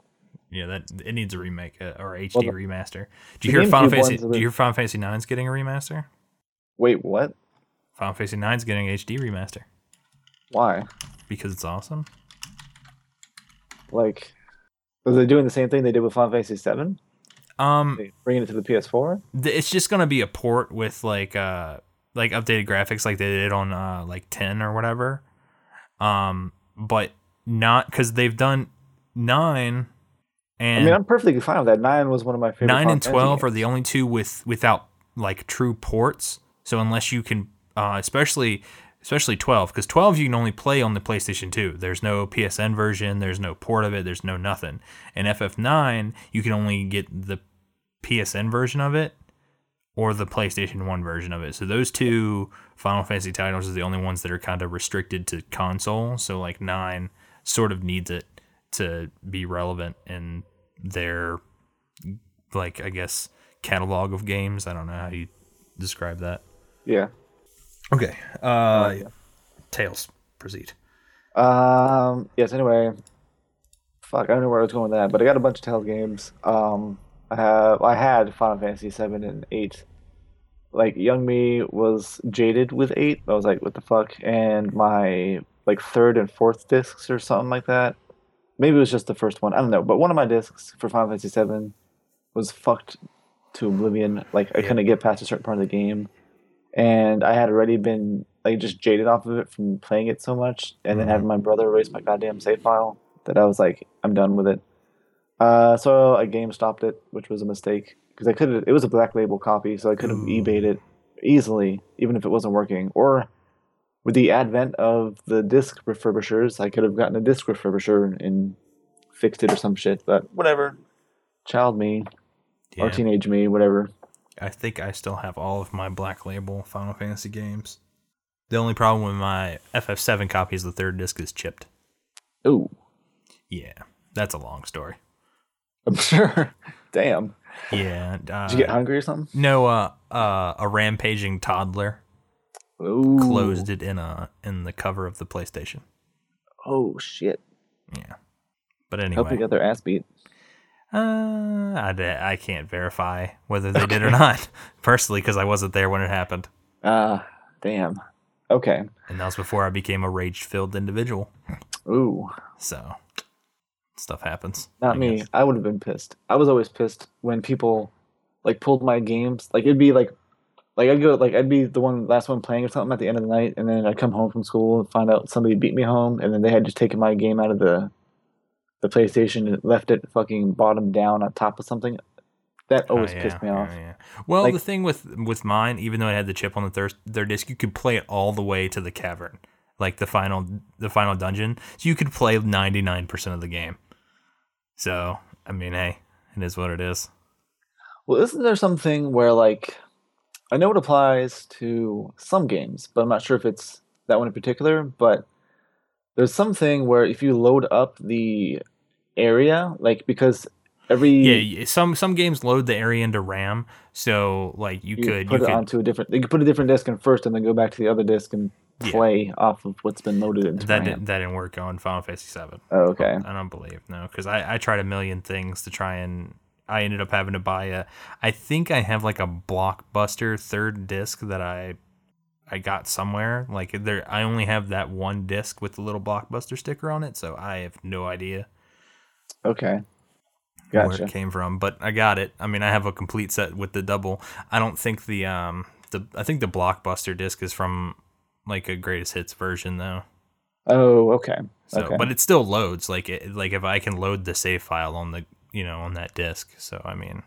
Yeah, that it needs a remake uh, or HD Well, the- remaster. Do you hear Final GameCube Fantasy? Do you hear Final Fantasy Nine's getting a remaster? Wait, what? Final Fantasy Nine's getting HD remaster Why? because it's awesome. Like, are they doing the same thing they did with Final Fantasy VII? Um, They bringing it to the PS4? th- it's just gonna be a port with like uh like updated graphics like they did on uh like 10 or whatever um but not because they've done 9 and I mean, I'm perfectly fine with that. Nine was one of my favorite. 9 Final and Fantasy 12 are games. the only two with without like true ports so unless you can uh especially especially 12 because 12 you can only play on the playstation 2 there's no psn version there's no port of it there's no nothing and ff9 you can only get the psn version of it or the PlayStation 1 version of it. So those two Final Fantasy titles are the only ones that are kind of restricted to console. So like 9 sort of needs it to be relevant in their like I guess catalog of games. I don't know how you describe that. Yeah. Okay. Uh Tails, proceed. Um. Yes. Anyway. Fuck. I don't know where I was going with that, but I got a bunch of Tales games. Um. I have I had Final Fantasy seven and eight. Like young me was jaded with eight. I was like, what the fuck? And my like third and fourth discs or something like that. Maybe it was just the first one. I don't know. But one of my discs for Final Fantasy seven was fucked to oblivion. Like I couldn't get past a certain part of the game, and I had already been like just jaded off of it from playing it so much, and then having my brother erase my goddamn save file that I was like, I'm done with it. Uh, so a game stopped it, which was a mistake because I could. It was a black label copy, so I could have Ooh. eBayed it easily, even if it wasn't working. Or with the advent of the disc refurbishers, I could have gotten a disc refurbisher and fixed it or some shit. But whatever, child me or teenage me, whatever. I think I still have all of my Black Label Final Fantasy games. The only problem with my FF7 copy is the third disc is chipped. Ooh, Yeah, that's a long story. I'm sure. Damn. Yeah. Uh, Did you get hungry or something? no, uh, uh, a rampaging toddler Ooh. closed it in a in the cover of the PlayStation. Oh shit! Yeah. But anyway. Hope they anyway, got their ass beat. Uh, I, I can't verify whether they did or not personally because I wasn't there when it happened, Ah, damn. Okay. and that was before I became a rage-filled individual. Ooh. So stuff happens. Not I me. guess. I would have been pissed. I was always pissed when people like pulled my games. Like it'd be like like I'd go like I'd be the one last one playing or something at the end of the night and then I'd come home from school and find out somebody beat me home and then they had just taken my game out of the the PlayStation and left it fucking bottom down on top of something. That oh, always Oh, pissed me off. yeah, yeah. Well, Like- the thing with with mine, even though it had the chip on the thir- third disc, you could play it all the way to the cavern, like the final the final dungeon. So you could play ninety nine percent of the game. So I mean, hey, it is what it is. Well, isn't there something where like I know it applies to some games, but I'm not sure if it's that one in particular, but there's something where if you load up the area, like because every Yeah, some some games load the area into RAM, so like you, you could put you it could onto a different you could put a different disc in first and then go back to the other disc and Yeah. play off of what's been loaded into that RAM. didn't, that didn't work on Final Fantasy Seven. Oh, okay. I don't believe no, because I I tried a million things to try and I ended up having to buy a. I think I have like a blockbuster third disc that I I got somewhere. Like there, I only have that one disc with the little blockbuster sticker on it, so I have no idea Okay. where it came from. But I got it. I mean, I have a complete set with the double. I don't think the um the I think the blockbuster disc is from like a greatest hits version though. Oh, okay. So, okay. but it still loads. Like, it, like if I can load the save file on the, you know, on that disk. So, I mean,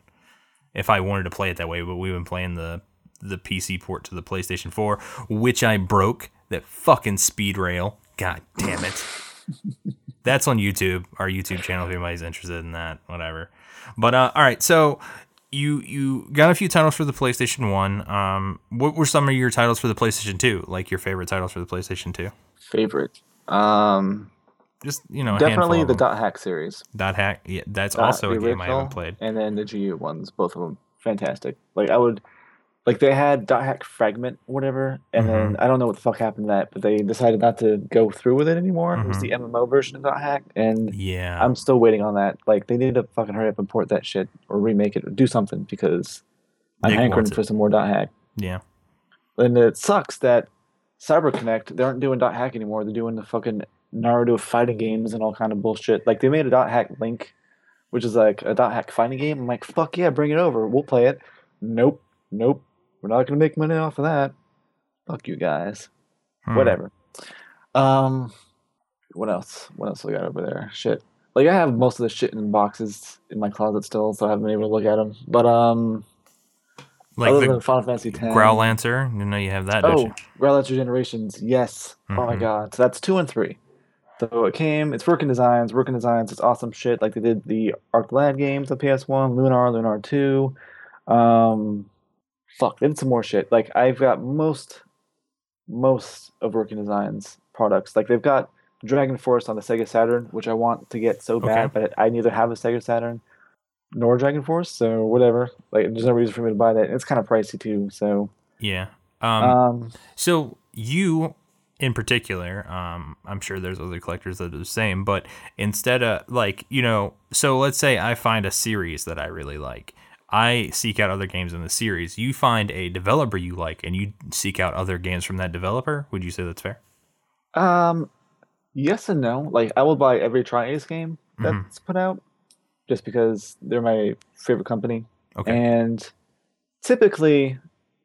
if I wanted to play it that way, but we've been playing the the PC port to the PlayStation 4, which I broke. That fucking speed rail. God damn it. That's on YouTube, our YouTube channel. If anybody's interested in that, whatever. But uh, all right, so you you got a few titles for the PlayStation One. Um, what were some of your titles for the PlayStation Two? Like your favorite titles for the PlayStation Two? Favorite. Um, Just you know, definitely the. Dot Hack series. Dot hack. Yeah, that's Dot- also a game I haven't played. And then the GU ones, both of them, fantastic. Like I would, like they had Dot Hack Fragment, or whatever, and then Mm-hmm. I don't know what the fuck happened to that, but they decided not to go through with it anymore. It was Mhm. the MMO version of Dot Hack, and Yeah, I'm still waiting on that. Like they need to fucking hurry up and port that shit or remake it or do something because I'm Nick hankering for some more Dot Hack. yeah. And it sucks that CyberConnect they aren't doing dot hack anymore. They're doing the fucking Naruto fighting games and all kind of bullshit. Like they made a dot hack link, which is like a dot hack fighting game. I'm like, fuck yeah, bring it over. We'll play it. Nope, nope. We're not gonna make money off of that. Fuck you guys. Hmm. Whatever. Um, what else? What else we got over there? Shit. Like I have most of the shit in boxes in my closet still, so I haven't been able to look at them. But um, Like other the than Final Fantasy X, Growlanser. You know you have that, Oh, you? Relative Generations, yes. Oh my Mhm. god. So that's two and three. So it came, it's working designs, working designs, it's awesome shit. Like they did the Arc Lad games on PS1, Lunar, Lunar 2. Um fuck, did some more shit. Like I've got most most of working designs products. Like they've got Dragon Force on the Sega Saturn, which I want to get so bad, but I neither have a Sega Saturn nor Dragon Force, so whatever. Like there's no reason for me to buy that. It's kind of pricey too, so Yeah. Um, um so you in particular, um, I'm sure there's other collectors that are the same, but instead of like, you know, so let's say I find a series that I really like. I seek out other games in the series. You find a developer you like and you seek out other games from that developer. Would you say that's fair? Um, yes and no. Like I will buy every Tri-Ace game Mhm. that's put out, just because they're my favorite company. Okay. And typically,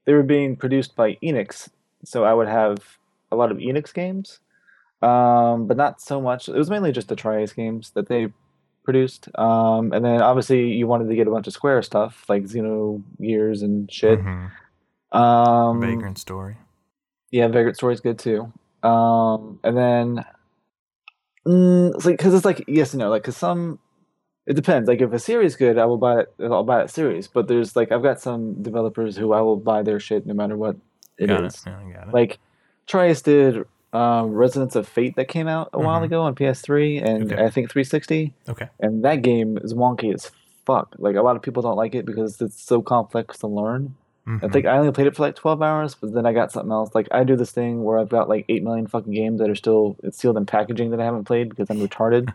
they were being produced by Enix, so I would have a lot of Enix games, um, but not so much. It was mainly just the Tri-Ace games that they produced. Um, and then obviously you wanted to get a bunch of Square stuff like Xeno Gears and shit. Mm-hmm. Um, Vagrant Story. yeah, Vagrant Story's good too. Um, and then, mm, it's like because it's like yes and no. Like because some, it depends. Like if a series is good, I will buy it. I'll buy that series. But there's like I've got some developers who I will buy their shit no matter what it is. got it. Yeah, got it. Like Tri-Ace did um, Resonance of Fate that came out a while Mhm. ago on PS3 and Okay. I think 360, okay. and that game is wonky as fuck. Like a lot of people don't like it because it's so complex to learn. I Mhm. think I only played it for like 12 hours, but then I got something else. Like I do this thing where I've got like 8 million fucking games that are still it's sealed in packaging that I haven't played because I'm retarded.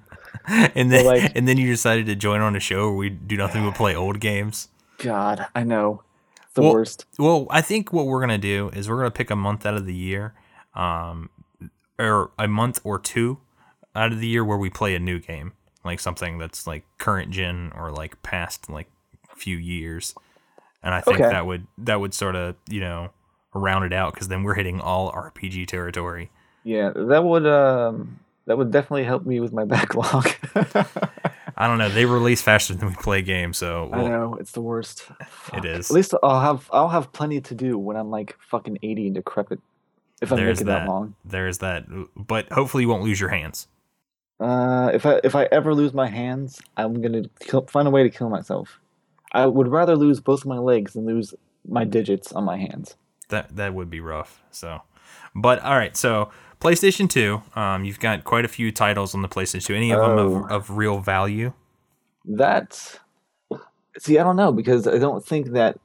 and then like- and then you decided to join on a show where we do nothing but play old games. God, I know. It's the Well- worst. Well, I think what we're gonna do is we're gonna pick a month out of the year, um, or a month or two out of the year where we play a new game, like something that's like current gen or like past like few years, and I think Okay. that would that would sort of you know round it out because then we're hitting all RPG territory. Yeah, that would um that would definitely help me with my backlog. I don't know. They release faster than we play games, so I we'll, know it's the worst. it Fuck. is. At least I'll have I'll have plenty to do when I'm like fucking 80 and decrepit. If I make There's that. that long. There's that, but hopefully you won't lose your hands. Uh, if I if I ever lose my hands, I'm gonna kill, find a way to kill myself. I would rather lose both of my legs than lose my digits on my hands. that that would be rough. So, but all right. So PlayStation Two, um, you've got quite a few titles on the PlayStation Two. Any of them Oh. of, of real value? That see, I don't know because I don't think that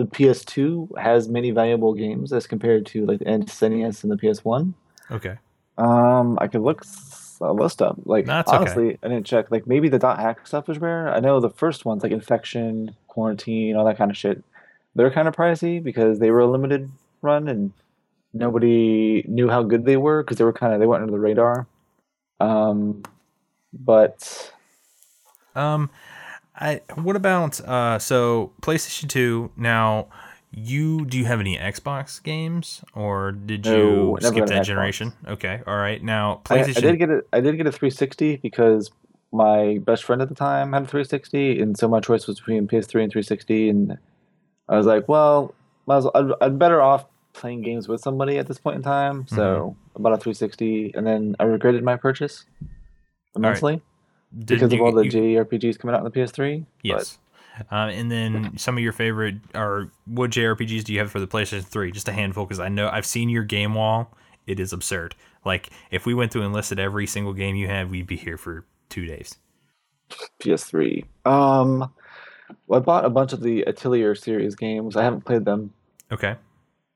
the PS2 has many valuable games as compared to like the NES and the PS1. Okay. Um, I could look a list up. Like okay. honestly, I didn't check. Like maybe the dot hack stuff is rare. I know the first ones like infection, quarantine, all that kind of shit. They're kind of pricey because they were a limited run and nobody knew how good they were because they were kind of they went under the radar. Um, but Um, I what about uh? So PlayStation Two now. You do you have any Xbox games or did you never skip that generation? Okay, all right. Now I, I did get a I did get a 360 because my best friend at the time had a 360, and so my choice was between PS3 and 360, and I was like, well, might as well, I'd, I'd better off playing games with somebody at this point in time. So I bought a 360, and then I regretted my purchase immensely did because you- of all the you- JRPGs coming out on the PS3. Yes. Uh, and then some of your favorite or what JRPGs do you have for the PlayStation 3? Just a handful because I know I've seen your game wall. It is absurd. Like if we went through and listed every single game you have, we'd be here for two days. PS3. Um, well, I bought a bunch of the Atelier series games. I haven't played them. Okay.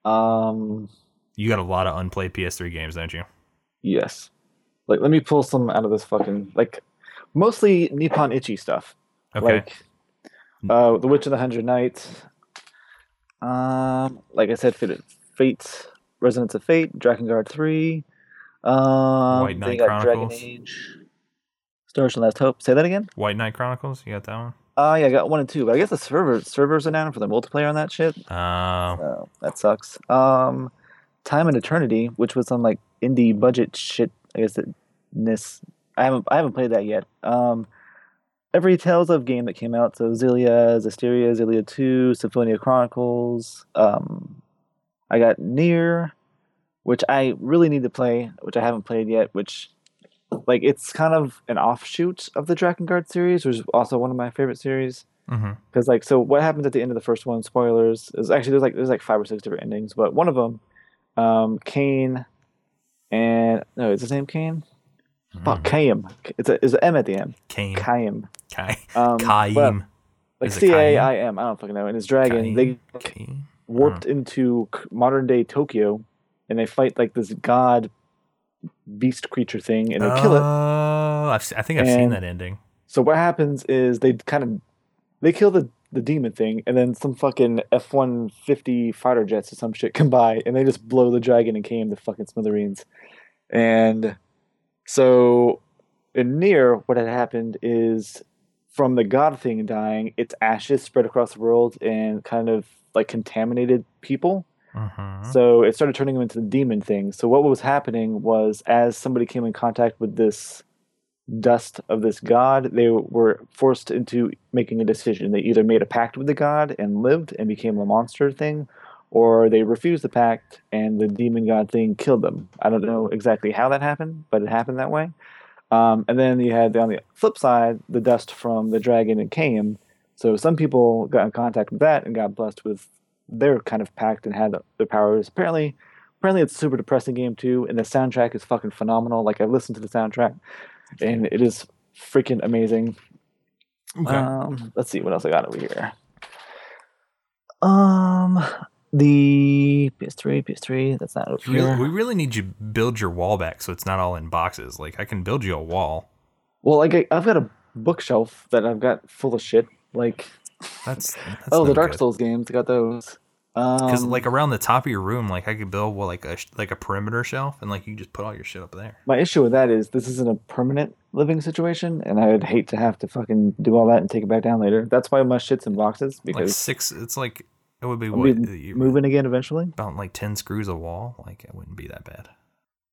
Um, You got a lot of unplayed PS3 games, don't you? Yes. Like, let me pull some out of this fucking like, mostly Nippon Ichi stuff. Okay. Like, uh, The Witch of the Hundred Nights. Um, like I said, Fate, Fate Resonance of Fate, Drakengard Three. Um, White Knight got Dragon Chronicles. Age. Star Ocean Last Hope. Say that again. White Knight Chronicles. You got that one? Uh, yeah, I got one and two, but I guess the server servers are down for the multiplayer on that shit. Uh, So that sucks. Um, Time and Eternity, which was some like indie budget shit. I guess that I haven't I haven't played that yet. Um, every Tales of game that came out. So Xillia, Zestiria, Xillia Two, Symphonia Chronicles. Um, I got NieR, which I really need to play, which I haven't played yet. Which like it's kind of an offshoot of the Drakengard series, which is also one of my favorite series because like so what happens at the end of the first one spoilers is actually there's like there's like five or six different endings but one of them um Kane and no is his name Kane fuck Mhm. Kaim it's a is M at the end Cain. Kaim Kai. um Kaim. well, like C A I M I don't fucking know and his dragon they Cain? warped into modern day Tokyo and they fight like this god beast creature thing, and they kill it. Oh, I've, I think I've seen that ending. So what happens is they kind of they kill the the demon thing, and then some fucking F one fifty fighter jets or some shit come by, and they just blow the dragon and Caim the fucking smithereens. And so in NieR, what had happened is from the god thing dying, its ashes spread across the world and kind of like contaminated people. Mhm. So it started turning them into the demon thing. So what was happening was as somebody came in contact with this dust of this god, they were forced into making a decision. They either made a pact with the god and lived and became a monster thing, or they refused the pact and the demon god thing killed them. I don't know exactly how that happened, but it happened that way. Um, and then you had on the flip side the dust from the dragon and Caim. So some people got in contact with that and got blessed with their kind of pact and had their powers. Apparently, apparently it's a super depressing game too, and the soundtrack is fucking phenomenal. Like I've listened to the soundtrack, and it is freaking amazing. Okay. Um, let's see what else I got over here. Um, the PS3, PS3. That's not over really, we really need you to build your wall back so it's not all in boxes. Like I can build you a wall. Well, like I, I've got a bookshelf that I've got full of shit. Like That's, that's oh, the Dark good. Souls games. I got those. Because Um, like around the top of your room, like I could build well, like a like a perimeter shelf, and like you just put all your shit up there. My issue with that is this isn't a permanent living situation, and I would hate to have to fucking do all that and take it back down later. That's why my shit's in boxes Like because six, it's like it would be I'll what be you- moving again eventually. about like ten screws a wall. Like it wouldn't be that bad.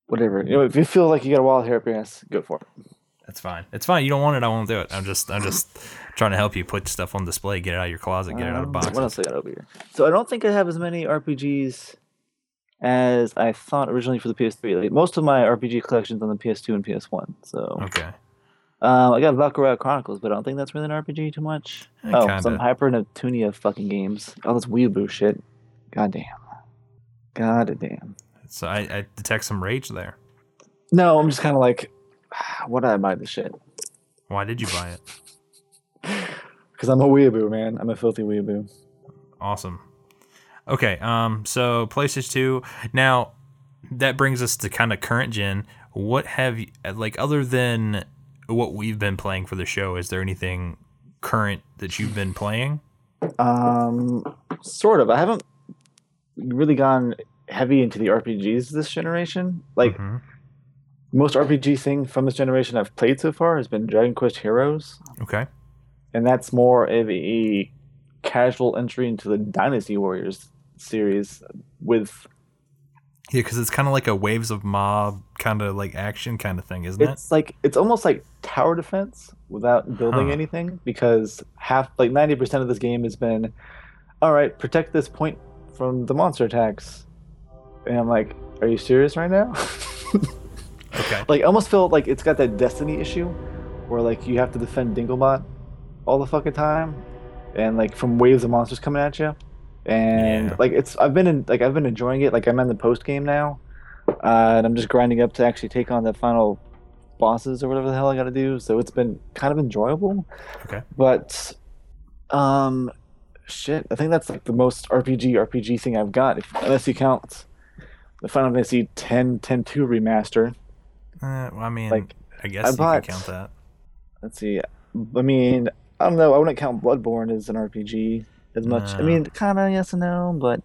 Whatever. You know, if you feel like you got a wall hair up your ass, go for it. That's fine. It's fine. You don't want it. I won't do it. I'm just I'm just trying to help you put stuff on display. Get it out of your closet. Get it out of Um, boxes. What else I got over here? So I don't think I have as many RPGs as I thought originally for the PS3. Like, most of my RPG collections on the PS2 and PS1. So Okay. Um, I got Valkyria Chronicles, but I don't think that's really an RPG too much. Eh, oh, kinda. some Hyper Neptunia fucking games. All this weeaboo shit. God damn. God damn. So I, I detect some rage there. No, I'm just kind of like, what did I buy this shit? Why did you buy it? Because I'm a weeaboo, man. I'm a filthy weeaboo. Awesome. Okay, um, so PlayStation 2. Now, that brings us to kind of current gen. What have you, like, other than what we've been playing for the show, is there anything current that you've been playing? Um, sort of. I haven't really gone heavy into the RPGs this generation. Like Mhm. most RPG thing from this generation I've played so far has been Dragon Quest Heroes, Okay. and that's more of a casual entry into the Dynasty Warriors series with Yeah, because it's kind of like a Waves of Mob kind of like action kind of thing, isn't it? it's like it's almost like tower defense without building Huh. anything because half like 90% of this game has been all right protect this point from the monster attacks and i'm like are you serious right now Okay. like I almost feel like it's got that destiny issue where like you have to defend Dinklebot all the fucking time and like from waves of monsters coming at you and Yeah. like it's i've been in like i've been enjoying it like i'm in the post game now uh, and i'm just grinding up to actually take on the final bosses or whatever the hell i gotta do so it's been kind of enjoyable Okay. but um shit i think that's like the most rpg rpg thing i've got if, unless you count the final fantasy 10 10 2 remaster Uh, well, I mean, Like, I guess I you bought- count that. let's see. I mean, I don't know. I wouldn't count Bloodborne as an RPG as much. I mean, kind of yes and no, but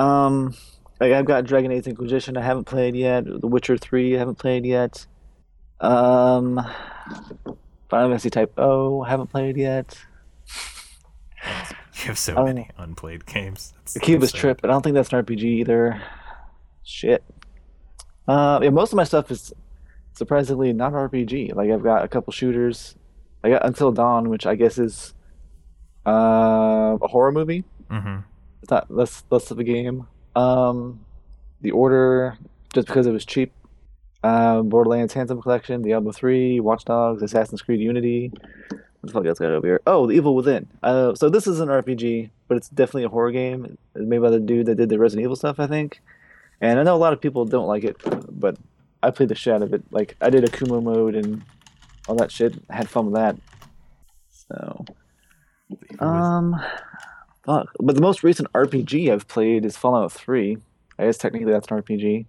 um, like I've got Dragon Age Inquisition. I haven't played yet. The Witcher Three. I haven't played yet. Um, Final Fantasy Type O. I haven't played yet. You have so Oh. many unplayed games. That's The Cubist insane. Trip. I don't think that's an RPG either. Shit. Uh, yeah, most of my stuff is surprisingly not RPG. Like I've got a couple shooters. I got Until Dawn, which I guess is uh, a horror movie. Mhm. It's not less less of a game. Um, The Order, just because it was cheap. Um, Borderlands Handsome Collection, Diablo 3, Watch Dogs, Assassin's Creed Unity. What the fuck else got over here? Oh, The Evil Within. Uh, so this is an RPG, but it's definitely a horror game. It's made by the dude that did the Resident Evil stuff, I think. And I know a lot of people don't like it, but I played the shit out of it. Like I did Akumu mode and all that shit. I had fun with that. So um, fuck. But the most recent RPG I've played is Fallout 3. I guess technically that's an RPG.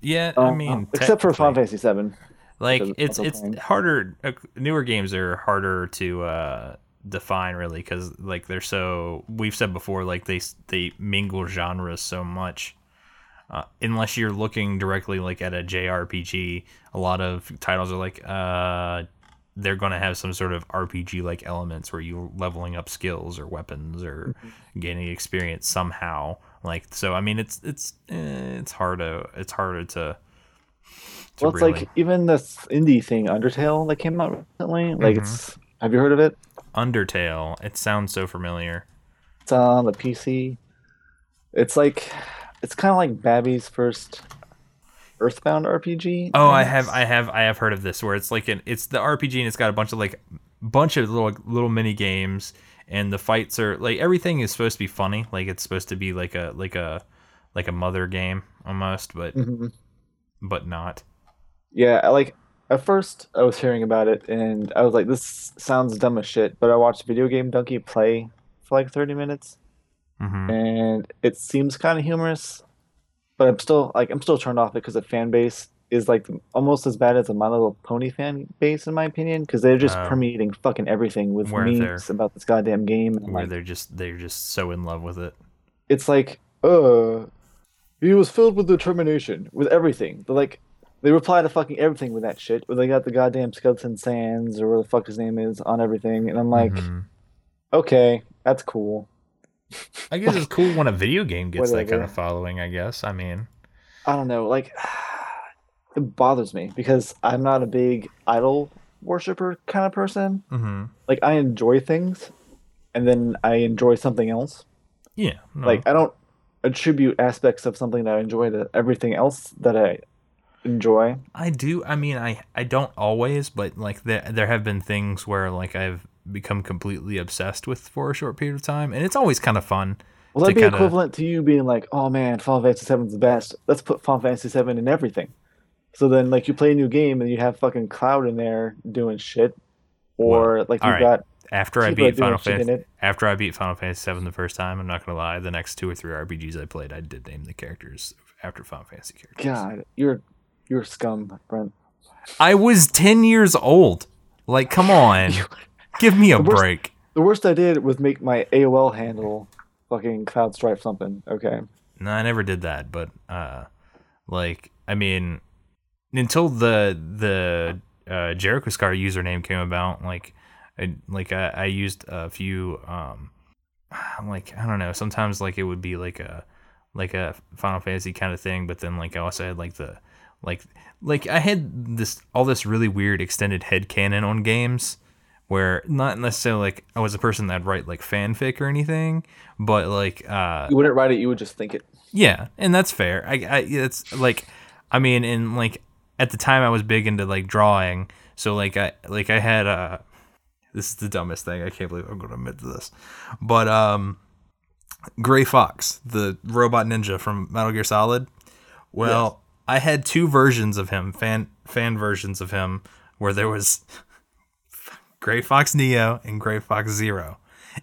Yeah, I Uh, mean, except for Final. Fantasy VII. like it's it's playing. harder uh, newer games are harder to uh define really because like they're so we've said before like they they mingle genres so much uh, unless you're looking directly like at a jrpg a lot of titles are like uh they're going to have some sort of rpg like elements where you're leveling up skills or weapons or gaining experience somehow like so i mean it's it's eh, it's hard to it's harder to, to Well, it's really- like even this indie thing, Undertale, that came out recently. Like Mhm. it's. Have you heard of it? Undertale. It sounds so familiar. It's on the PC. It's like, it's kind of like Babby's first Earthbound RPG. Oh, I have, I have, I have heard of this where it's like an, it's the RPG and it's got a bunch of like, bunch of little little mini games and the fights are like everything is supposed to be funny. Like it's supposed to be like a like a like a mother game almost, but Mhm. but not. Yeah, I like at first I was hearing about it and I was like, this sounds dumb as shit. But I watched Videogamedunkey play for like 30 minutes hmm and it seems kind of humorous. But I'm still like I'm still turned off because the fan base is like almost as bad as the My Little Pony fan base in my opinion because they're just Oh. permeating fucking everything with memes about this goddamn game and Where like they're just they're just so in love with it. it's like uh he was filled with determination with everything. They're like they reply to fucking everything with that shit. Where they got the goddamn skeleton Sans or where the fuck his name is on everything, and I'm like, Mhm. okay, that's cool. I guess it's cool when a video game gets that kind of following. I guess. I mean, I don't know, like it bothers me because I'm not a big idol worshiper kind of person. hmm Like I enjoy things, and then I enjoy something else. yeah. no. Like I don't attribute aspects of something that I enjoy to everything else that I enjoy. I do. I mean, I I don't always, but like there there have been things where like I've become completely obsessed with for a short period of time, and it's always kind of fun. Well, that'd be kinda- equivalent to you being like, "Oh man, Final Fantasy VII's the best. Let's put Final Fantasy VII in everything." So then, like, you play a new game and you have fucking Cloud in there doing shit, or like all you right. got After I beat Final Fantasy, after I beat Final Fantasy VII the first time, I'm not gonna lie. The next two or three RPGs I played, I did name the characters after Final Fantasy characters. God, you're you're scum, Brent. I was ten years old. Like, come on, give me a The worst- break. The worst I did was make my AOL handle fucking Cloud Strife something. Okay, No, I never did that, but uh like I mean until the the uh Jericho Scar username came about, like I like I, I used a few um like I don't know, sometimes like it would be like a like a Final Fantasy kind of thing, but then like I also had like the like like I had this all this really weird extended head canon on games where not necessarily like I was a person that'd write like fanfic or anything, but like uh you wouldn't write it; you would just think it. yeah, and that's fair. I, I it's like, I mean, and like at the time I was big into like drawing, so like I like I had uh this is the dumbest thing. I can't believe I'm going to admit to this, but um, Gray Fox, the robot ninja from Metal Gear Solid. Well, I had two versions of him, fan fan versions of him, where there was Gray Fox Neo and Gray Fox Zero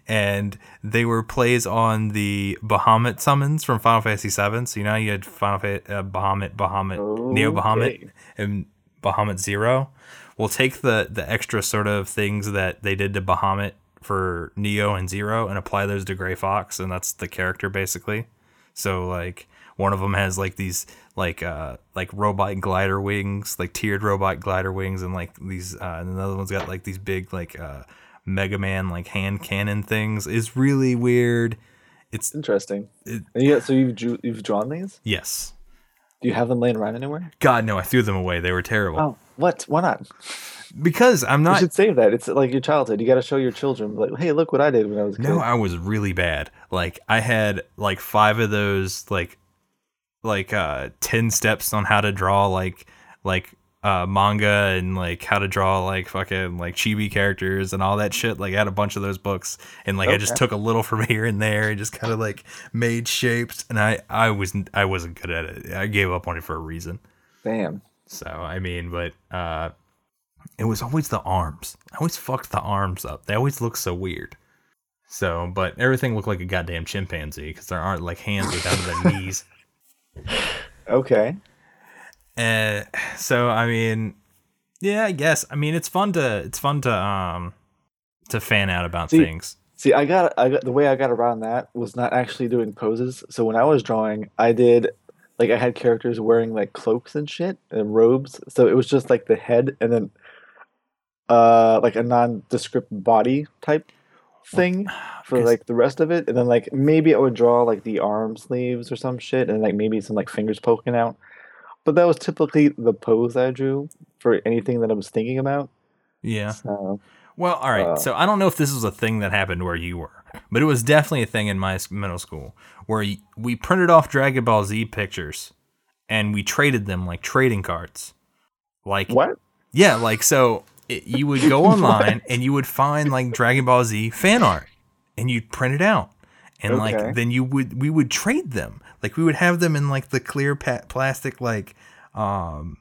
and they were plays on the Bahamut summons from Final Fantasy VII. So you know you had Final Fa- uh, Bahamut, Bahamut, Neo Bahamut, and Bahamut Zero. We'll take the the extra sort of things that they did to Bahamut for Neo and Zero and apply those to Gray Fox, and that's the character basically. So like one of them has like these like uh like robot glider wings, like tiered robot glider wings, and like these uh, and another one's got like these big like uh Mega Man like hand cannon things. Is really weird. It's Interesting. It- And you, so you've drew, you've drawn these? yes. Do you have them laying around anywhere? God no, I threw them away. They were terrible Oh, what? Why not? because I'm not. You should save that. It's like your childhood. You got to show your children, like, hey, look what I did when I was a kid. No, I was really bad. Like I had like five of those like like uh 10 steps on how to draw like like uh manga and like how to draw like fucking like chibi characters and all that shit. Like I had a bunch of those books and like I just took a little from here and there and just kind of like made shapes and I I wasn't I wasn't good at it. I gave up on it for a reason. Damn. So I mean, but uh it was always the arms. I always fucked the arms up. They always look so weird. So, but everything looked like a goddamn chimpanzee because there aren't like hands down to their knees. Okay. And so, I mean, yeah, I guess. I mean, it's fun to it's fun to um to fan out about See, things. See, I got I got the way I got around that was not actually doing poses. So when I was drawing, I did like I had characters wearing like cloaks and shit and robes. So it was just like the head and then uh like a nondescript body type thing for like the rest of it. And then like maybe I would draw like the arm sleeves or some shit and like maybe some like fingers poking out. But that was typically the pose I drew for anything that I was thinking about. Yeah. So Well, all right. Uh, so I don't know if this was a thing that happened where you were, but it was definitely a thing in my middle school where we printed off Dragon Ball Z pictures and we traded them like trading cards. Like what? Yeah, like so it, you would go online and you would find like Dragon Ball Z fan art and you'd print it out. And Okay. like then you would we would trade them. Like we would have them in like the clear pa- plastic like um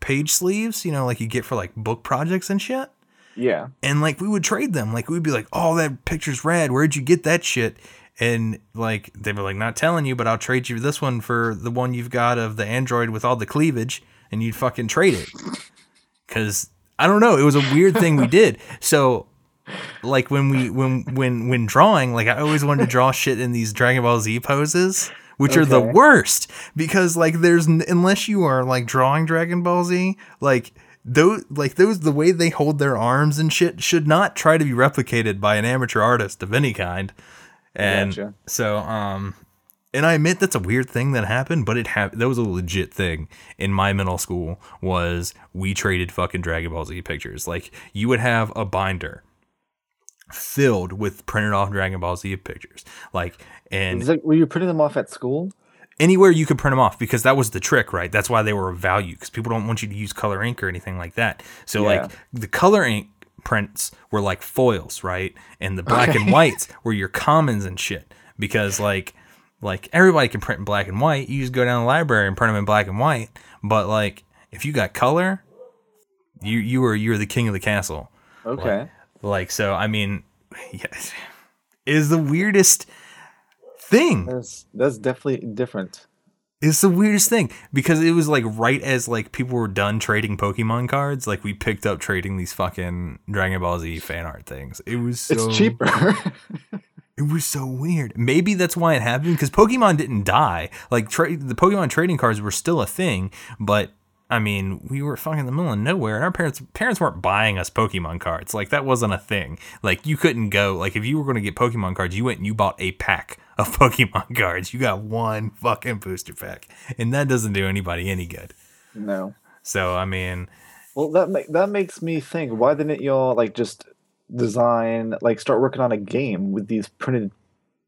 page sleeves, you know, like you get for like book projects and shit. Yeah. And like we would trade them. Like we'd be like, "Oh, that picture's rad. Where'd you get that shit?" And like they were like, "Not telling you, but I'll trade you this one for the one you've got of the android with all the cleavage." And you'd fucking trade it. Cuz I don't know, it was a weird thing we did. So like when we when when when drawing, like I always wanted to draw shit in these Dragon Ball Z poses, which are the worst because like there's unless you are like drawing Dragon Ball Z, like those like those the way they hold their arms and shit should not try to be replicated by an amateur artist of any kind. And Gotcha. so um and I admit that's a weird thing that happened, but it happened. That was a legit thing in my middle school. Was we traded fucking Dragon Ball Z pictures? Like you would have a binder filled with printed off Dragon Ball Z pictures, like and were you printing them off at school? anywhere you could print them off because that was the trick, right? That's why they were of value because people don't want you to use color ink or anything like that. So Yeah. like the color ink prints were like foils, right? And the black and whites were your commons and shit because like like everybody can print in black and white. You just go down the library and print them in black and white. But like if you got color, you you were you're the king of the castle. Okay. Like so, I mean, yes, is the weirdest thing. That's that's definitely different. It's the weirdest thing because it was like right as like people were done trading Pokemon cards, like we picked up trading these fucking Dragon Ball Z fan art things. It was so It's cheaper. It was so weird. Maybe that's why it happened because Pokemon didn't die. Like tra- the Pokemon trading cards were still a thing, but I mean, we were fucking in the middle of nowhere, and our parents parents weren't buying us Pokemon cards. Like that wasn't a thing. Like you couldn't go. Like if you were going to get Pokemon cards, you went and you bought a pack of Pokemon cards. You got one fucking booster pack, and that doesn't do anybody any good. no. So I mean, Well, that ma- that makes me think. Why didn't y'all like just design like start working on a game with these printed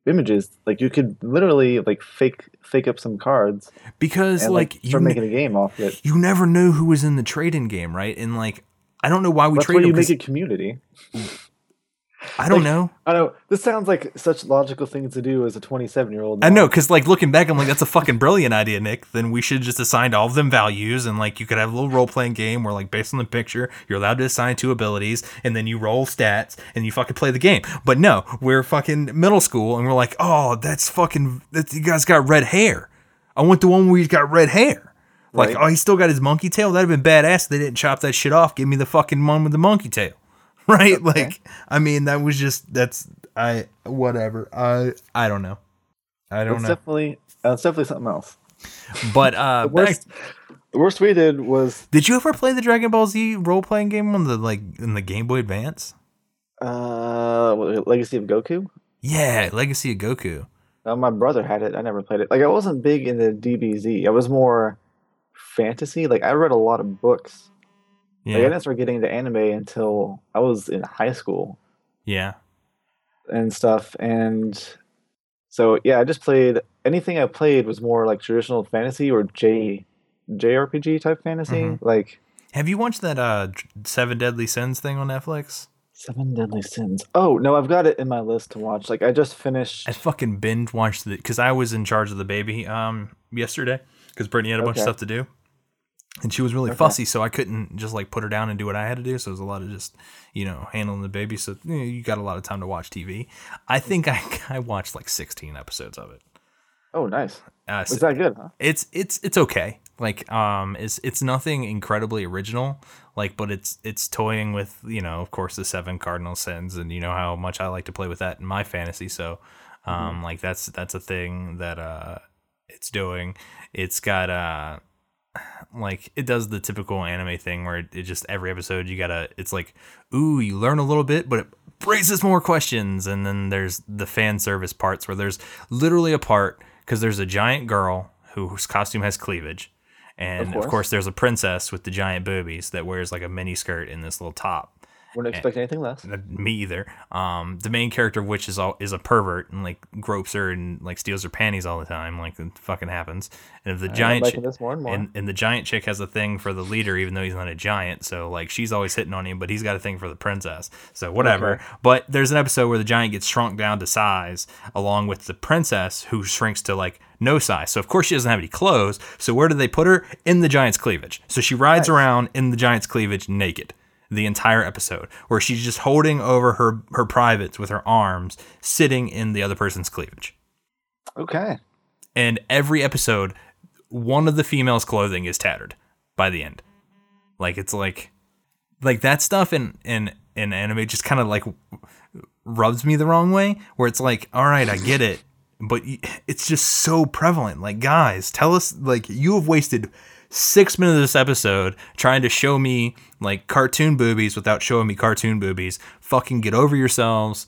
images? Like you could literally like fake fake up some cards because and like, like, you start ne- making a game off it. you never knew who was in the trading game, right? And like. I don't know why we That's why traded you them. make a community. I don't like, know. I know this sounds like such logical things to do as a 27 year old. I know, because like looking back, I'm like, that's a fucking brilliant idea, Nick. Then we should just assign all of them values, and like you could have a little role playing game where like based on the picture, you're allowed to assign two abilities, and then you roll stats, and you fucking play the game. But no, we're fucking middle school, and we're like, oh, that's fucking, that you guys got red hair. I want the one where he's got red hair. Like, Right. oh, he still got his monkey tail. That'd have been badass. if They didn't chop that shit off. Give me the fucking one with the monkey tail. Right? Like, I mean, that was just that's I whatever. I I don't know. I don't That's know. definitely that's definitely something else. But uh, The back- worst, the worst we did was did you ever play the Dragon Ball Z role playing game on the like in the Game Boy Advance? uh Legacy of Goku. Yeah, Legacy of Goku. Uh, my brother had it. I never played it. Like I wasn't big into DBZ. I was more fantasy. Like I read a lot of books. Like I Yeah, didn't start getting into anime until I was in high school yeah, and stuff. And so yeah, I just played anything I played was more like traditional fantasy or J JRPG type fantasy. Mhm. Like Have you watched that uh Seven Deadly Sins thing on Netflix? Seven Deadly Sins. Oh no, I've got it in my list to watch. Like I just finished. I fucking binge watched it because I was in charge of the baby um yesterday because Brittany had a bunch of stuff to do, and she was really Okay. fussy, so I couldn't just like put her down and do what I had to do. So it was a lot of just you know handling the baby. So you, know, you got a lot of time to watch TV. I think I I watched like 16 episodes of it. Oh, nice. Uh, Was that good, huh? it's it's it's okay. Like um, it's it's nothing incredibly original. Like, but it's it's toying with you know of course the seven cardinal sins, and you know how much I like to play with that in my fantasy. So, um, like that's that's a thing that uh, it's doing. It's got uh, like it does the typical anime thing where it, it just every episode you gotta it's like ooh you learn a little bit but it raises more questions and then there's the fan service parts where there's literally a part because there's a giant girl whose costume has cleavage and Of of course. course. there's a princess with the giant boobies that wears like a mini skirt in this little top Wouldn't expect anything less. me either. Um, the main character of which is all is a pervert and like gropes her and like steals her panties all the time, like it fucking happens. And if the I'm giant chi- this more and more. and, and the giant chick has a thing for the leader, even though he's not a giant. So like she's always hitting on him, but he's got a thing for the princess. So whatever. Okay. But there's an episode where the giant gets shrunk down to size, along with the princess who shrinks to like no size. So of course she doesn't have any clothes. So where do they put her? In the giant's cleavage. So she rides Nice. around in the giant's cleavage naked the entire episode where she's just holding over her her privates with her arms sitting in the other person's cleavage. Okay. and every episode one of the females clothing is tattered by the end. Like it's like like that stuff in in in anime just kind of like rubs me the wrong way where it's like all right i get it but it's just so prevalent. Like guys tell us like you have wasted six minutes of this episode trying to show me like cartoon boobies without showing me cartoon boobies fucking get over yourselves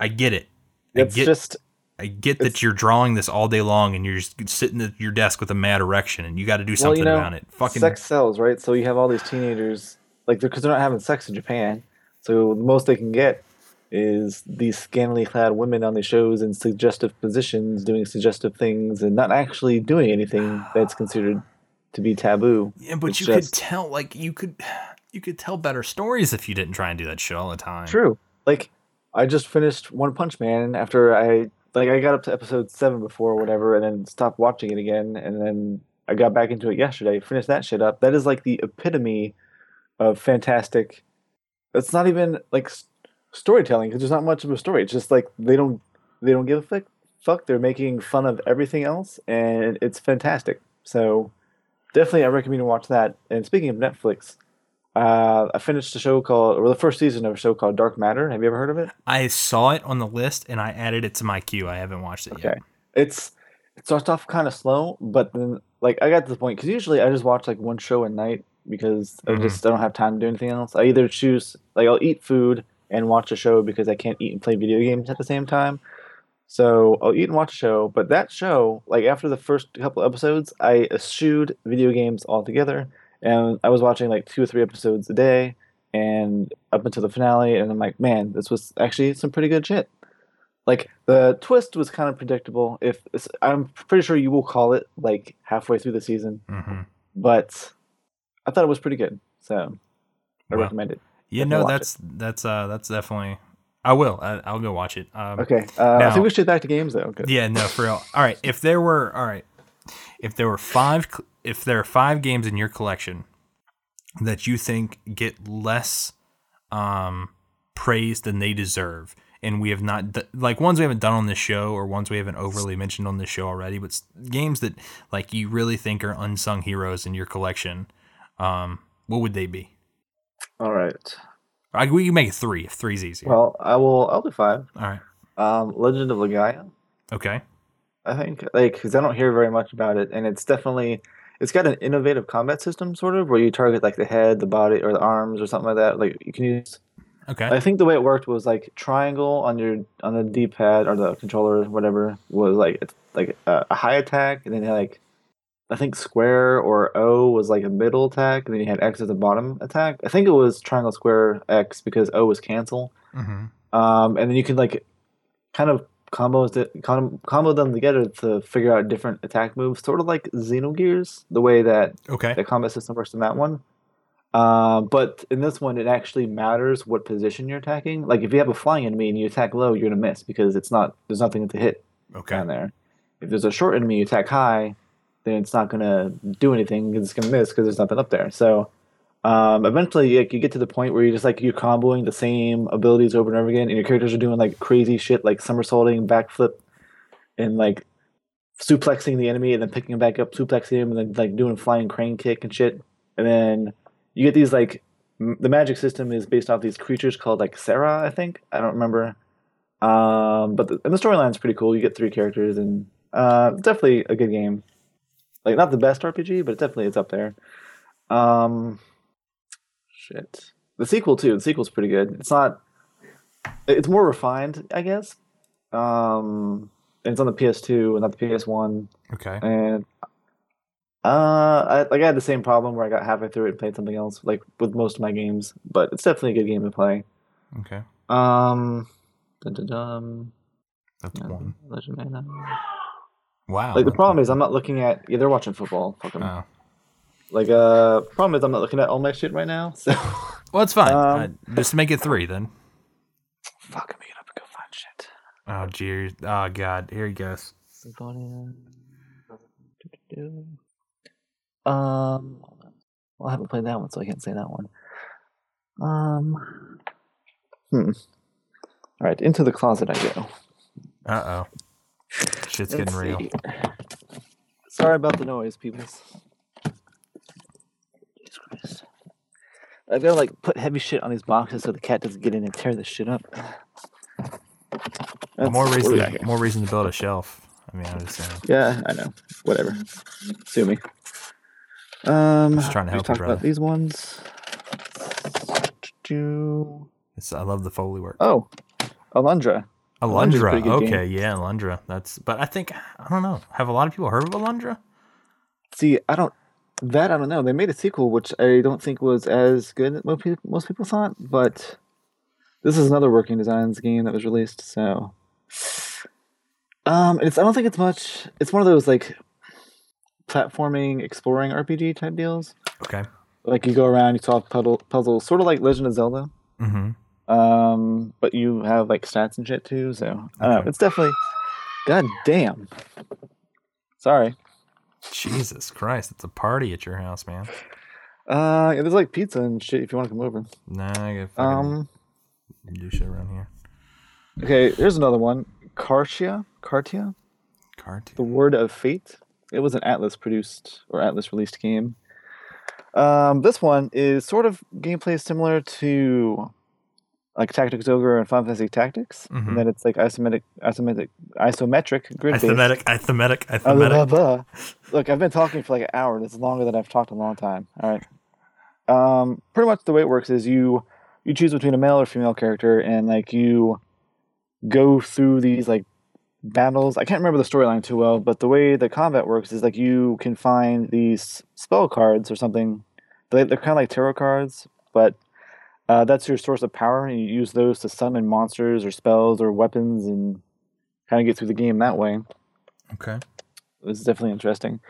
i get it I It's get, just I get that you're drawing this all day long and you're just sitting at your desk with a mad erection and you got to do well, something you know, about it. Fucking sex sells, right? So you have all these teenagers, like, because they're not having sex in Japan, so the most they can get is these scantily clad women on the shows in suggestive positions, doing suggestive things, and not actually doing anything that's considered to be taboo. yeah, but it's you just- could tell like you could you could tell better stories if you didn't try and do that shit all the time. True. Like, I just finished One Punch Man after I like I got up to episode seven before or whatever, and then stopped watching it again, and then I got back into it yesterday. Finished that shit up. That is like the epitome of fantastic. It's not even like storytelling because there's not much of a story. It's just like they don't they don't give a fuck. Fuck, they're making fun of everything else, and it's fantastic. So definitely, I recommend you watch that. And speaking of Netflix, uh, I finished a show called, or the first season of a show called Dark Matter. Have you ever heard of it? I saw it on the list and I added it to my queue. I haven't watched it Okay, yet. it's it starts off kind of slow, but then like I got to the point because usually I just watch like one show a night because I Mhm. just I don't have time to do anything else. I either choose like I'll eat food and watch a show because I can't eat and play video games at the same time. So I'll eat and watch a show, but that show, like after the first couple episodes, I eschewed video games altogether, and I was watching like two or three episodes a day, and up until the finale, and I'm like, man, this was actually some pretty good shit. Like the twist was kind of predictable. If I'm pretty sure you will call it like halfway through the season, hmm but I thought it was pretty good, so I Well, recommend it. Yeah, no, that's that's uh that's definitely. I will. I, I'll go watch it. Um, Okay, uh, I think we should get back to games though. 'cause- Yeah, no, for real. All right, if there were, all right, if there were five, if there are five games in your collection that you think get less um praise than they deserve, and we have not d- like ones we haven't done on this show or ones we haven't overly mentioned on this show already, but games that like you really think are unsung heroes in your collection, um, what would they be? All right. I, we can make it three if three's easier. Well, I will. I'll do five. all right, Um, Legend of Legaia. okay, I think like because I don't hear very much about it, and it's definitely it's got an innovative combat system, sort of, where you target like the head, the body, or the arms, or something like that. Like you can use. okay, I think the way it worked was like triangle on your on the D pad or the controller, whatever, was like it's like a, a high attack, and then like I think square or O was like a middle attack, and then you had X as a bottom attack. I think it was triangle, square, X because O was cancel. hmm um, and then you can like kind of combos com- combo them together to figure out different attack moves, sort of like Xenogears, the way that okay, the combat system works in that one. Um, but in this one, it actually matters what position you're attacking. Like if you have a flying enemy and you attack low, you're gonna miss because it's not there's nothing to hit okay, down there. If there's a short enemy, you attack high, then it's not gonna do anything. 'cause It's gonna miss because there's nothing up there. So um, eventually, like, you get to the point where you're just like you're comboing the same abilities over and over again, and your characters are doing like crazy shit, like somersaulting, backflip, and like suplexing the enemy, and then picking him back up, suplexing him, and then like doing flying crane kick and shit. And then you get these like m- the magic system is based off these creatures called like Sarah, I think. I don't remember. Um, but the, and the storyline's pretty cool. You get three characters, and uh, definitely a good game. Like not the best RPG, but it definitely it's up there. Um, shit. The sequel too. The sequel's pretty good. It's not. It's more refined, I guess. Um, and it's on the PS2 and not the PS1. Okay. And uh, I, like I had the same problem where I got halfway through it and played something else, like with most of my games. But it's definitely a good game to play. Okay. Um, dun, dun, dun. That's Yeah, one. Legend Mana. Wow. Like the problem is, I'm not looking at. Yeah, they're watching football. Fuck 'em. Oh. Like, uh, problem is, I'm not looking at all my shit right now. So, Well, it's fine. Um, uh, just make it three then. fuck, I'm gonna go find shit. Oh, jeez. Oh, God. Here he goes. Um, well, I haven't played that one, so I can't say that one. Um, hmm. All right, into the closet I go. Uh oh. Shit's getting Let's real. see. Sorry about the noise, peoples. Jesus Christ. I've got to like put heavy shit on these boxes so the cat doesn't get in and tear this shit up. That's- more reason. we? More reason to build a shelf. I mean, I'm just saying. Yeah, I know. Whatever. Sue me. Um, Just trying to we help you, talked brother. about these ones. Do- It's, I love the foley work. Oh, Alundra. Alundra. good game. Okay, yeah, Alundra. That's. But I think I don't know. Have a lot of people heard of Alundra? See, I don't. That I don't know. They made a sequel, which I don't think was as good as most people, most people thought. But this is another Working Designs game that was released. So, um, it's I don't think it's much. It's one of those like platforming, exploring RPG type deals. Okay. Like you go around, you solve puzzle, puzzles, sort of like Legend of Zelda. Mm-hmm. Um, but you have like stats and shit too. So I don't know. Okay. It's definitely. God damn. Sorry. Jesus Christ, it's a party at your house, man. Uh, yeah, there's like pizza and shit if you want to come over. Nah, I fucking Um. do shit around here. Okay, here's another one. Kartia, Kartia, Kartia. the Word of Fate. It was an Atlus produced or Atlus released game. Um, this one is sort of gameplay similar to like Tactics Ogre and Final Fantasy Tactics, Mhm. and then it's like isometric, isometric, isometric grid. Isometric, isometric, isometric. blah. Look, I've been talking for like an hour. This is longer than I've talked in a long time. All right. Um, pretty much the way it works is you you choose between a male or female character, and like you go through these like battles. I can't remember the storyline too well, but the way the combat works is like you can find these spell cards or something. They, they're kind of like tarot cards, but uh, that's your source of power, and you use those to summon monsters or spells or weapons, and kind of get through the game that way Okay. it was definitely interesting.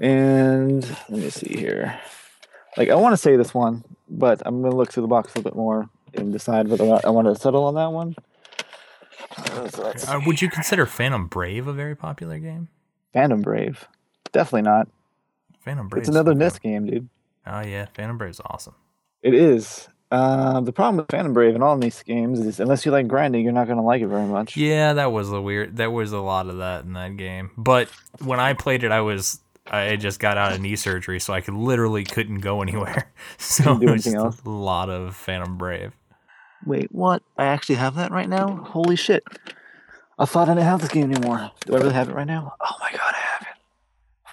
And let me see here. Like I want to say this one, but I'm gonna look through the box a little bit more and decide whether or not I want to settle on that one. Uh, so Uh, would you consider Phantom Brave a very popular game? Phantom Brave, definitely not. Phantom Brave. It's another NIS game, dude. Oh yeah, Phantom Brave's awesome. It is. Uh, the problem with Phantom Brave and all these games is unless you like grinding, you're not gonna like it very much. Yeah, that was a weird. There was a lot of that in that game. But when I played it, I was I just got out of knee surgery, so I could literally couldn't go anywhere. So it was just a lot of Phantom Brave. Wait, what? I actually have that right now? Holy shit! I thought I didn't have this game anymore. Do I really have it right now? Oh my god, I have it.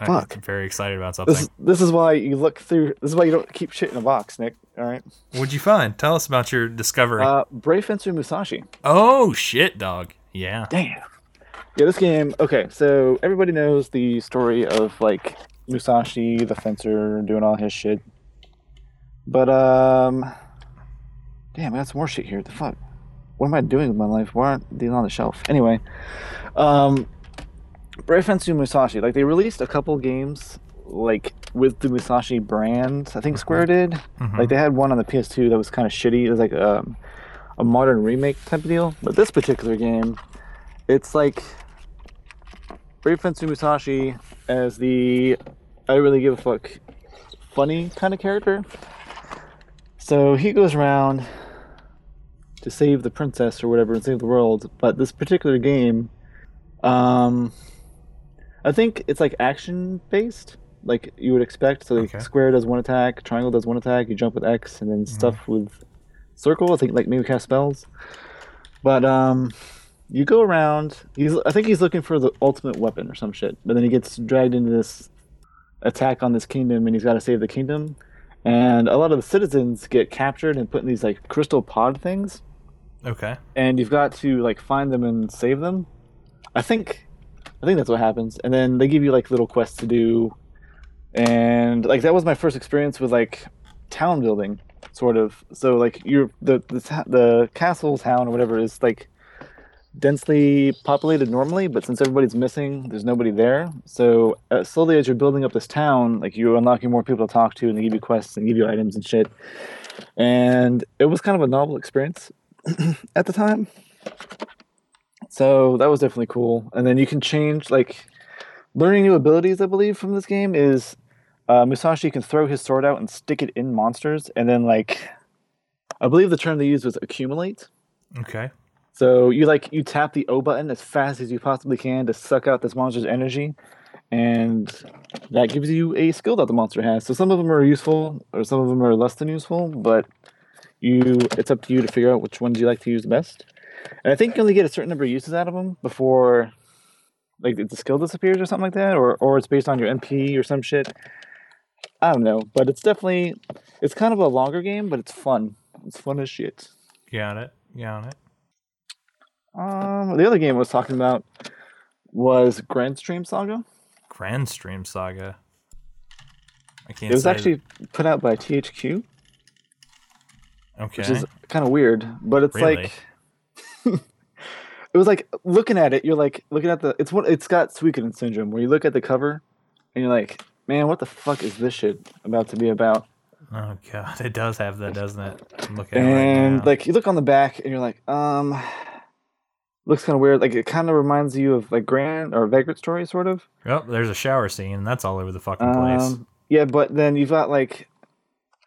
Fuck. I'm very excited about something. This is, this is why you look through. This is why you don't keep shit in a box, Nick. All right. What'd you find? Tell us about your discovery. Uh, Brave Fencer Musashi. oh shit, dog. Yeah. Damn. Yeah, this game. Okay, so everybody knows the story of like Musashi, the fencer, doing all his shit. But um, damn, I got some more shit here. The fuck. What am I doing with my life? Why aren't these on the shelf? Anyway, um, Brave Musashi. Like they released a couple games like with the Musashi brand. I think Square did. Mhm. Like they had one on the PS2 that was kind of shitty. It was like um, a modern remake type of deal. But this particular game, it's like Brave Fencer Musashi as the I really give a fuck funny kind of character. So he goes around to save the princess or whatever and save the world. But this particular game, um, I think it's like action based, like you would expect. So like Okay. square does one attack, triangle does one attack, you jump with X, and then stuff with circle. I think like maybe cast spells. But um, you go around. He's I think he's looking for the ultimate weapon or some shit. But then he gets dragged into this attack on this kingdom, and he's got to save the kingdom. And a lot of the citizens get captured and put in these like crystal pod things Okay. and you've got to like find them and save them. I think I think that's what happens. And then they give you like little quests to do. And like that was my first experience with like town building sort of. So like you're the the, the castle town or whatever is like densely populated normally, but since everybody's missing, there's nobody there. So uh, slowly as you're building up this town, like you're unlocking more people to talk to and they give you quests and give you items and shit. And it was kind of a novel experience at the time. So that was definitely cool. And then you can change like learning new abilities. I believe from this game is uh, Musashi can throw his sword out and stick it in monsters, and then like I believe the term they used was accumulate. Okay. So you like you tap the O button as fast as you possibly can to suck out this monster's energy, and that gives you a skill that the monster has. So some of them are useful, or some of them are less than useful, but you it's up to you to figure out which ones you like to use the best. And I think you only get a certain number of uses out of them before, like the skill disappears or something like that, or or it's based on your MP or some shit. I don't know, but it's definitely it's kind of a longer game, but it's fun. It's fun as shit. Got it. Got it. Um, the other game I was talking about was Granstream Saga. Granstream Saga. I can't. It was actually put out by THQ, okay. which is kind of weird, but it's Really? like it was like looking at it. You're like looking at the. It's what it's got Suikoden syndrome, where you look at the cover and you're like, man, what the fuck is this shit about to be about? oh god, it does have that, doesn't it? Looking at it And right like you look on the back and you're like, um, looks kind of weird. Like it kind of reminds you of like Grand or Vagrant Story, sort of. oh, there's a shower scene, and that's all over the fucking place. Um, yeah, but then you've got like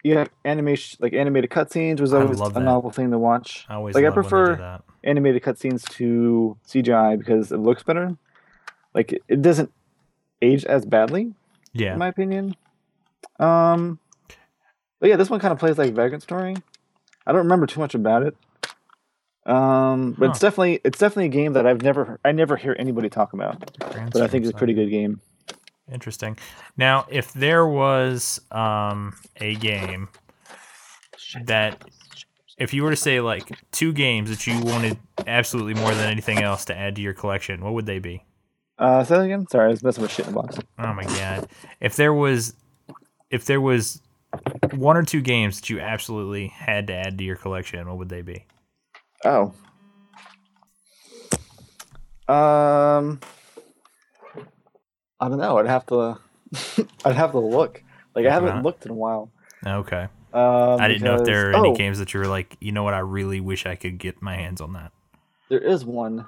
you have animation, like animated cutscenes, was always a novel thing to watch. I always like I love when they prefer that. Animated cutscenes to CGI because it looks better. Like it- it doesn't age as badly, Yeah. in my opinion. Um, but yeah, this one kind of plays like Vagrant Story. I don't remember too much about it. Um, but it's definitely it's definitely a game that I've never I never hear anybody talk about, Grand but I think it's a pretty good game. Interesting. Now, if there was um, a game that, if you were to say like two games that you wanted absolutely more than anything else to add to your collection, what would they be? Uh, say that again. Sorry, I was messing with shit in the box. Oh my god! If there was, if there was one or two games that you absolutely had to add to your collection, what would they be? Oh. Um, I don't know. I'd have to. I'd have to look. Like I haven't looked in a while. Okay, Um, I didn't know if there are any oh, games that you were like, you know what, I really wish I could get my hands on that. There is one.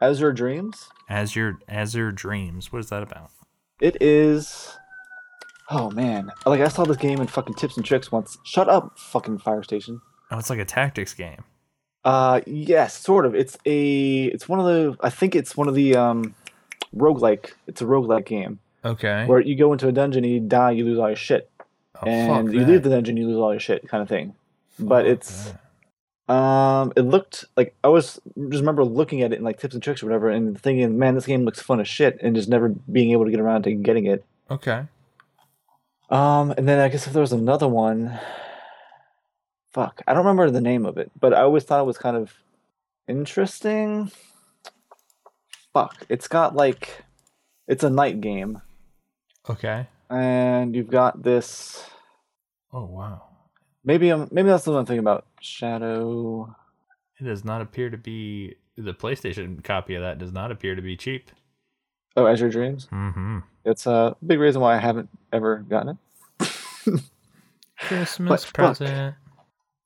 Azure Dreams. Azure Dreams, what is that about? It is. Oh man! Like I saw this game in fucking Tips and Tricks once. Shut up, fucking Fire Station. Oh, it's like a tactics game. Uh, yes, sort of. It's a. It's one of the. I think it's one of the um, roguelike. It's a roguelike game Okay. where you go into a dungeon, and you die, you lose all your shit. Oh, and you that. leave the dungeon, you lose all your shit, kind of thing. But Fuck it's that. um, it looked like I was just remember looking at it in like tips and tricks or whatever, and thinking, man, this game looks fun as shit, and just never being able to get around to getting it. okay. Um, and then I guess if there was another one, fuck, I don't remember the name of it, but I always thought it was kind of interesting. Fuck, it's got like, it's a night game, Okay. and you've got this. Oh wow. Maybe I'm maybe that's the one thing about Shadow. It does not appear to be the PlayStation copy of that does not appear to be cheap. Oh, Azure Dreams. Mm-hmm. It's a big reason why I haven't ever gotten it. Christmas fuck. present.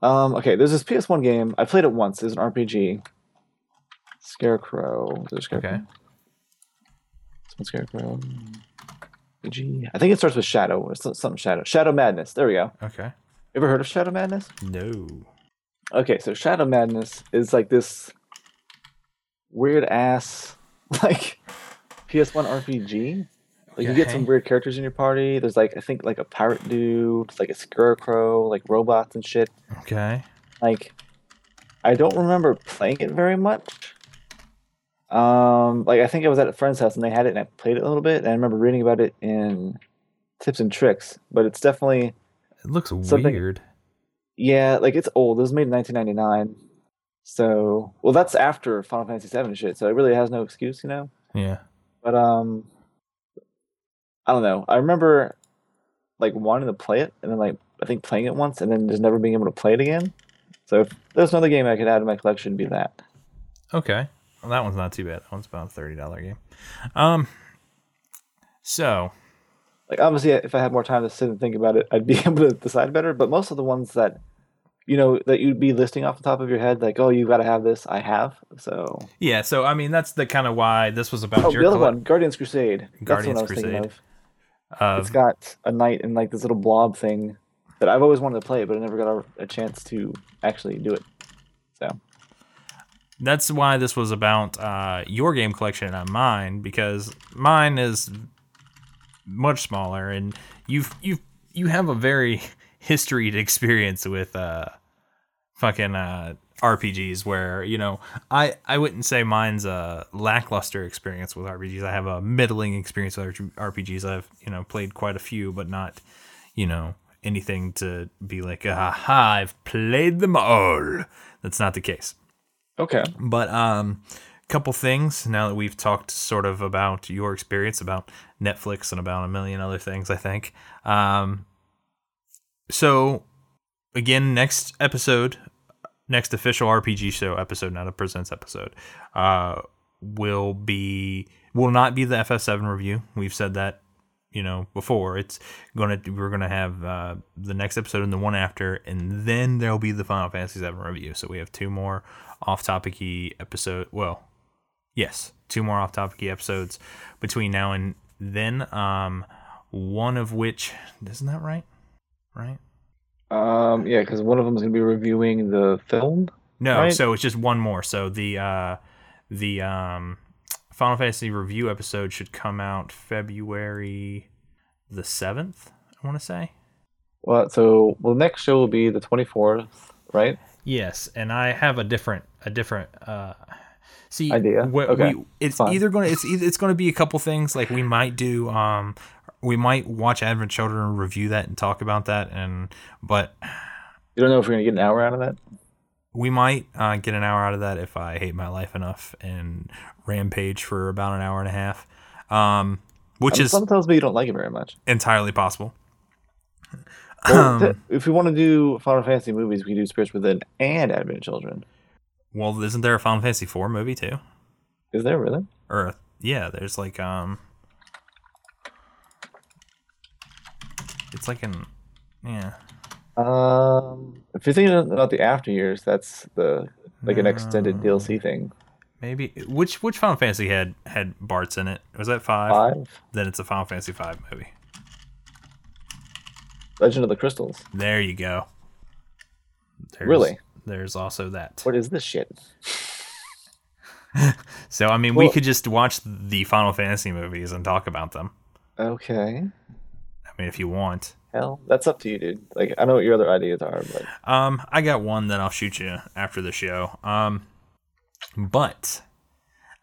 Um, okay, there's this PS1 game. I played it once. It's an RPG. Scarecrow. Scarecrow? Okay. It's Scarecrow. RPG. I think it starts with Shadow. or something Shadow. Shadow Madness. There we go. Okay. Ever heard of Shadow Madness? No. Okay, so Shadow Madness is like this weird ass like PS1 RPG. Like you get some weird characters in your party. There's like I think like a pirate dude, like a scarecrow, like robots and shit. Okay. Like I don't remember playing it very much. Um like I think I was at a friend's house and they had it and I played it a little bit and I remember reading about it in tips and tricks, but it's definitely It looks Something- weird. yeah, like it's old. It was made in 1999. So, well, that's after Final Fantasy VII shit. So it really has no excuse, you know. Yeah. But um, I don't know. I remember like wanting to play it, and then like I think playing it once, and then just never being able to play it again. So if there's another game I could add to my collection, be that. Okay. Well, that one's not too bad. That one's about a thirty dollar game. Um. So Like obviously, if I had more time to sit and think about it, I'd be able to decide better. But most of the ones that you know that you'd be listing off the top of your head, like oh, you got to have this, I have. So yeah. So I mean, that's the kind of why this was about oh, your the other one, Guardians Crusade. That's Guardians what I was thinking Crusade. of. of It's got a knight and like this little blob thing that I've always wanted to play, but I never got a, a chance to actually do it. So that's why this was about uh, your game collection and not mine because mine is much smaller and you've you you have a very historied experience with uh fucking uh RPGs where you know I I wouldn't say mine's a lackluster experience with RPGs I have a middling experience with RPGs I've you know played quite a few but not you know anything to be like aha I've played them all. That's not the case okay, but um, couple things now that we've talked sort of about your experience about Netflix and about a million other things. I think. Um, so again, next episode, next official RPG show episode, not a presents episode, uh, will be will not be the FF7 review. We've said that you know before it's gonna we're gonna have uh, the next episode and the one after and then there'll be the final fantasy 7 review so we have two more off-topicy episode well yes two more off-topicy episodes between now and then um one of which isn't that right right um, yeah, because one of them is gonna be reviewing the film. no Right. so it's just one more so the uh the um final fantasy review episode should come out february the 7th i want to say Well, so well, the next show will be the twenty fourth, right? Yes, and I have a different a different uh see Idea? Okay, we, it's fine. either going to it's either, it's going to be a couple things like we might do um we might watch Advent Children and review that and talk about that and but You don't know if we're gonna get an hour out of that. we might uh, get an hour out of that if I hate my life enough and rampage for about an hour and a half um which I mean, is Something tells me you don't like it very much. entirely possible Well, Um, th- if we want to do Final Fantasy movies, we can do Spirits Within and Advent Children. well isn't there a Final Fantasy 4 movie too Is there really? or yeah there's like um it's like an yeah Um, if you're thinking about the after years, that's the like an extended DLC thing. maybe which which final fantasy had had Bartz in it was that five? Five, then it's a final fantasy five movie Legend of the Crystals. there you go There's, Really? there's also that What is this shit? so i mean we could just watch the final fantasy movies and talk about them Okay, i mean if you want hell, that's up to you, dude. Like, I know what your other ideas are, but Um, I got one that I'll shoot you after the show. Um, but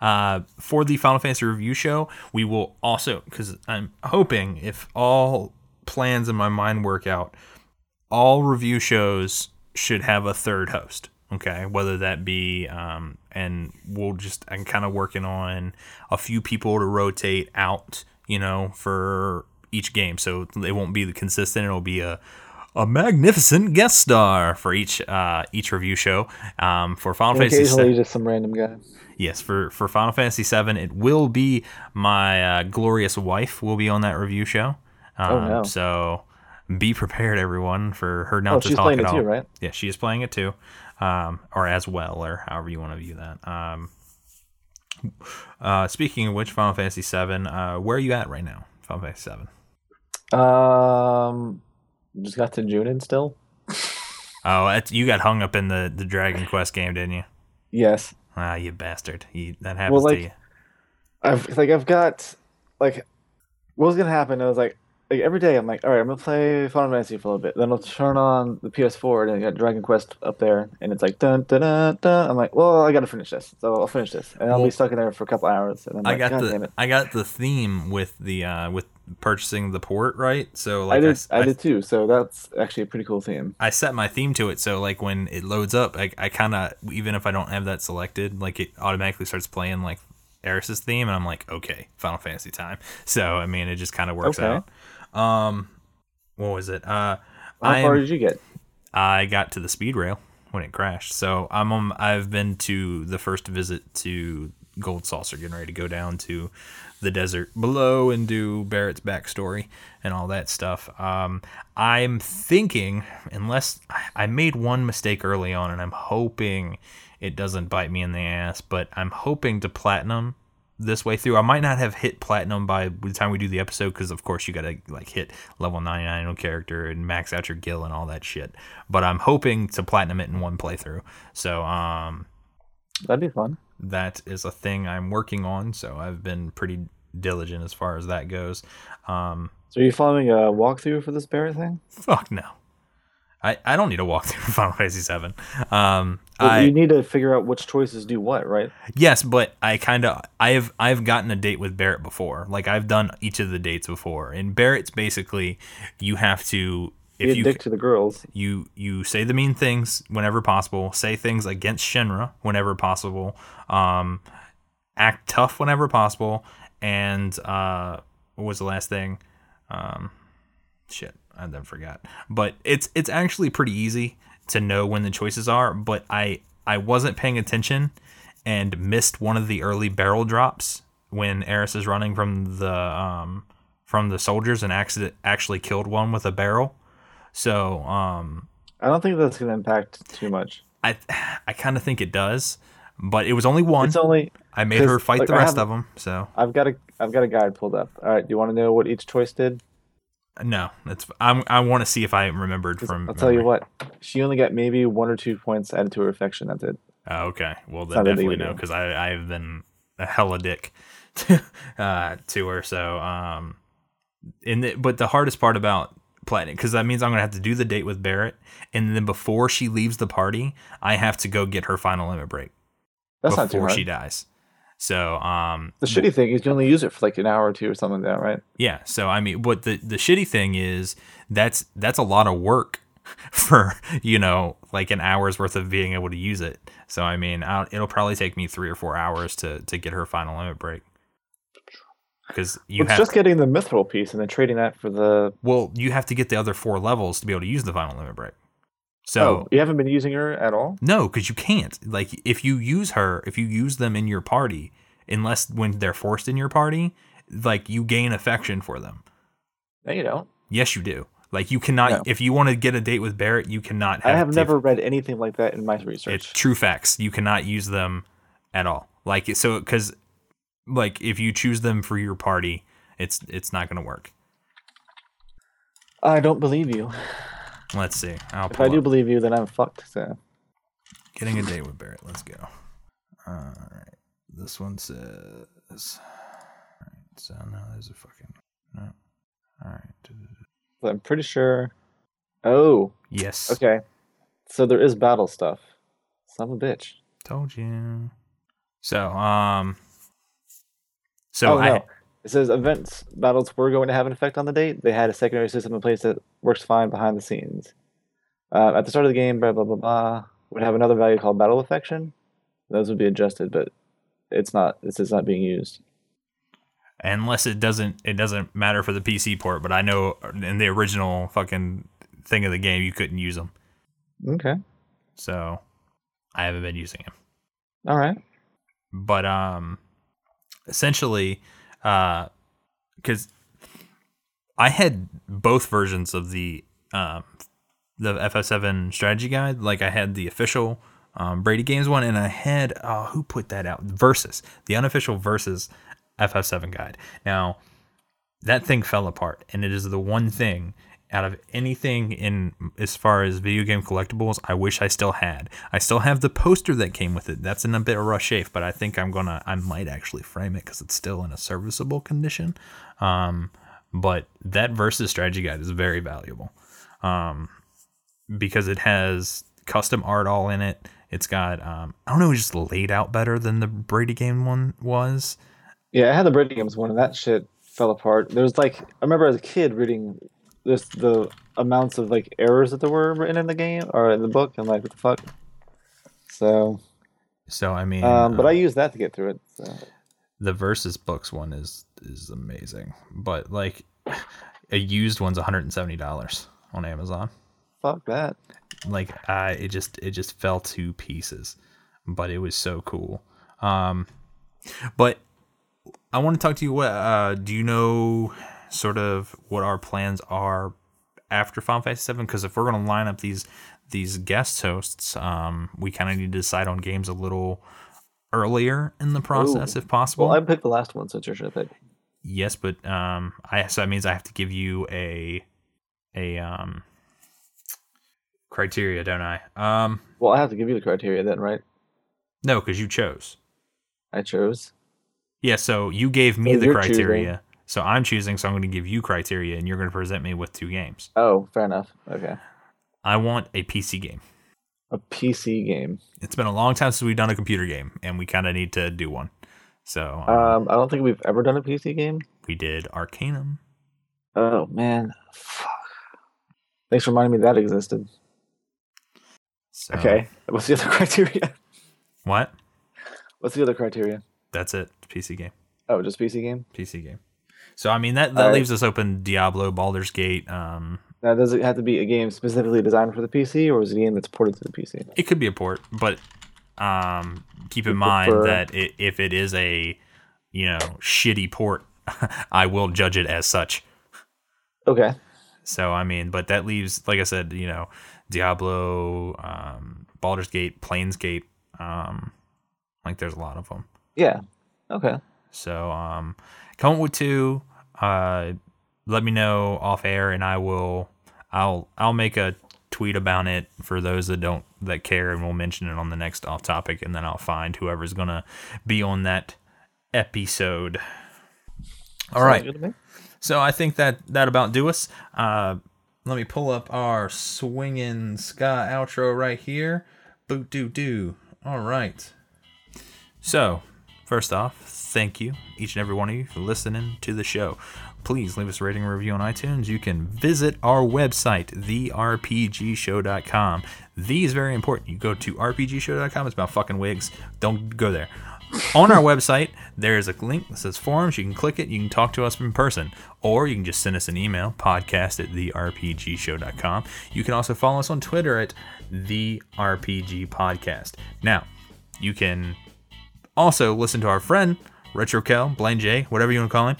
uh, for the Final Fantasy review show, we will also because I'm hoping if all plans in my mind work out, all review shows should have a third host. Okay, whether that be um, and we'll just I'm kind of working on a few people to rotate out, you know, for each game, so it won't be the consistent. It'll be a a magnificent guest star for each uh, each review show. Um, for Final Fantasy, occasionally VII, just some random guy. yes, for for Final Fantasy VII, it will be my uh, glorious wife will be on that review show. Um, Oh, no. So be prepared, everyone, for her not Oh, to she's talk playing at it all. too, right? Yeah, she is playing it too, um, or as well, or however you want to view that. Um, uh, speaking of which, Final Fantasy VII, uh, where are you at right now? Final Fantasy VII. Um, just got to Junon still. Oh, that's, you got hung up in the, the Dragon Quest game, didn't you? Yes. Ah, you bastard. You, that happens like, to you. I've like I've got like what was gonna happen? I was like like every day I'm like, all right, I'm gonna play Final Fantasy for a little bit. Then I'll turn on the PS4 and I got Dragon Quest up there, and it's like dun dun dun dun. I'm like, well, I gotta finish this, so I'll finish this, and I'll Well, be stuck in there for a couple hours. And I'm I like, got God damn the it. I got the theme with the uh with purchasing the port, right? So like I did, s- I, did too. So that's actually a pretty cool theme. I set my theme to it, so like when it loads up, I, I kind of even if I don't have that selected, like it automatically starts playing like Aeris's theme, and I'm like, okay, Final Fantasy time. So I mean, it just kind of works Okay. out. Um, what was it? Uh, How I'm- far did you get? I got to the speed rail when it crashed. So I'm um, I've been to the first visit to Gold Saucer, getting ready to go down to the desert below and do Barrett's backstory and all that stuff. Um, I'm thinking, unless I made one mistake early on, and I'm hoping it doesn't bite me in the ass, but I'm hoping to platinum this way through. I might not have hit platinum by the time we do the episode because, of course, you gotta like hit level 99 on character and max out your guild and all that shit. But I'm hoping to platinum it in one playthrough. So um, That'd be fun. that is a thing I'm working on. So I've been pretty diligent as far as that goes. Um, So are you following a walkthrough for this Barrett thing? fuck no. I, I don't need to walk through Final Fantasy Seven. Um, Well, I you need to figure out which choices do what, right? Yes, but I kind of I've I've gotten a date with Barrett before. Like I've done each of the dates before. And Barrett's basically you have to Be if a you dick to the girls. you you say the mean things whenever possible, say things against Shinra whenever possible, um, act tough whenever possible, and uh, what was the last thing? Um, shit, I then forgot. But it's it's actually pretty easy to know when the choices are. But I I wasn't paying attention and missed one of the early barrel drops when Aeris is running from the um from the soldiers and accident actually killed one with a barrel. So um I don't think that's going to impact too much. I I kind of think it does, but it was only one. It's only I made her fight like, the rest have- of them. So I've got a I've got a guide pulled up. All right, do you want to know what each choice did? No, that's I'm, I want to see if I remembered from. I'll tell you what. She only got maybe one or two points added to her affection. That's it. Oh, okay, well then not that big definitely no, because I I've been a hella dick to, uh, to her. So um, in the, but the hardest part about platinum because that means I'm gonna have to do the date with Barrett, and then before she leaves the party, I have to go get her final limit break That's not too before hard. she dies. So um, The shitty thing is you only use it for like an hour or two or something like that, right? Yeah. So I mean, what the the shitty thing is that's that's a lot of work for you know like an hour's worth of being able to use it. So I mean, I'll, it'll probably take me three or four hours to to get her final limit break. Because you it's have just getting the mithril piece and then trading that for the. well, you have to get the other four levels to be able to use the final limit break. So oh, you haven't been using her at all. no, because you can't. Like if you use her, if you use them in your party, unless when they're forced in your party, like you gain affection for them. No, you don't. Yes, you do. Like you cannot. No. If you want to get a date with Barrett, you cannot. Have I have never read anything like that in my research. It's true facts. You cannot use them at all. Like so, because like if you choose them for your party, it's it's not going to work. I don't believe you. Let's see. I'll If I do up. believe you, then I'm fucked. So Getting a date with Barrett. Let's go. All right. This one says. All right. So no, there's a fucking no. All right. but I'm pretty sure. Oh, Yes. okay. So there is battle stuff. Son of a bitch. Told you. So um. So oh I no. It says events battles were going to have an effect on the date. They had a secondary system in place that works fine behind the scenes. Uh, at the start of the game, blah blah blah blah would have another value called battle affection. Those would be adjusted, but it's not. This is not being used. unless it doesn't it doesn't matter for the PC port. But I know in the original fucking thing of the game, you couldn't use them, Okay. so I haven't been using them. All right. But um, essentially, because I had both versions of the um the FF7 strategy guide. Like I had the official um, Brady Games one, and I had uh, who put that out? Versus the unofficial Versus FF7 guide. Now that thing fell apart, and it is the one thing out of anything in as far as video game collectibles I wish I still had. I still have the poster that came with it. That's in a bit of rough shape, but I think I'm gonna I might actually frame it because it's still in a serviceable condition. Um, but that versus strategy guide is very valuable um, because it has custom art all in it. It's got um, I don't know, it's just laid out better than the Brady game one was. Yeah, I had the Brady Games one, and that shit fell apart. There was like I remember as a kid reading this the amounts of like errors that there were written in the game or in the book, and like what the fuck. So, So I mean, um, but uh, I use that to get through it. So. the versus books one is is amazing, but like a used one's 170 dollars on Amazon. Fuck that. like I it just it just fell to pieces, but it was so cool. Um, but I want to talk to you. What uh, do you know? Sort of what our plans are after Final Fantasy Seven? Because if we're gonna line up these these guest hosts, um, we kind of need to decide on games a little earlier in the process, Ooh. if possible. Well, I picked the last one, so it's your pick. Yes, but um, I so that means I have to give you a a um criteria, don't I? Um, Well, I have to give you the criteria then, right? no, because you chose. I chose. Yeah, so you gave me So the you're criteria. So I'm choosing, so I'm going to give you criteria, and you're going to present me with two games. Oh, fair enough. Okay. I want a PC game. A PC game. It's been a long time since we've done a computer game, and we kind of need to do one. So um, Um, I don't think we've ever done a PC game. we did Arcanum. Oh man, fuck. Thanks for reminding me that existed. So, Okay. What's the other criteria? What? What's the other criteria? That's it. PC game. Oh, just PC game. PC game. So I mean that that Alright. leaves us open. Diablo, Baldur's Gate. Um, Now, does it have to be a game specifically designed for the PC, or is it a game that's ported to the PC? it could be a port, but um, keep in You mind prefer- that it, if it is a you know shitty port, I will judge it as such. Okay. So I mean, but that leaves, like I said, you know, Diablo, um, Baldur's Gate, Planescape. Um, like there's a lot of them. Yeah. Okay. So um, come up with two. Uh, let me know off air, and I will. I'll I'll make a tweet about it for those that don't that care, and we'll mention it on the next off topic, and then I'll find whoever's gonna be on that episode. All Sounds right. good to me. So I think that that about do us. Uh, let me pull up our swinging ska outro right here. Boot doo doo. All right. So first off, thank you each and every one of you for listening to the show. Please leave us a rating and review on iTunes. You can visit our website, therpgshow.com. The is very important. You go to rpgshow.com. It's about fucking wigs. Don't go there on our website, there is a link that says forums. You can click it. You can talk to us in person, or you can just send us an email, podcast at therpgshow.com. You can also follow us on Twitter at the RPG Podcast. Now, you can also listen to our friend, Retro Kel, Blind J, whatever you want to call him,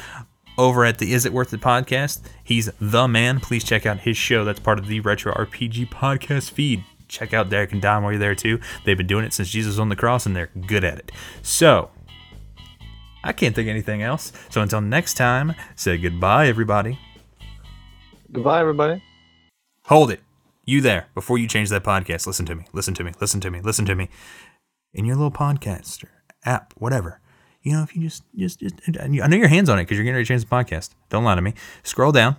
over at the Is It Worth It podcast. He's the man. Please check out his show. That's part of the Retro RPG podcast feed. Check out Derek and Don while you're there too. They've been doing it since Jesus on the cross and they're good at it. So, I can't think of anything else. So until next time, say goodbye, everybody. Goodbye, everybody. Hold it. You there, before you change that podcast, listen to me, listen to me, listen to me, listen to me. In your little podcaster app, whatever. You know, if you just, just, just I know your hands on it because you're getting ready to change the podcast. Don't lie to me. Scroll down.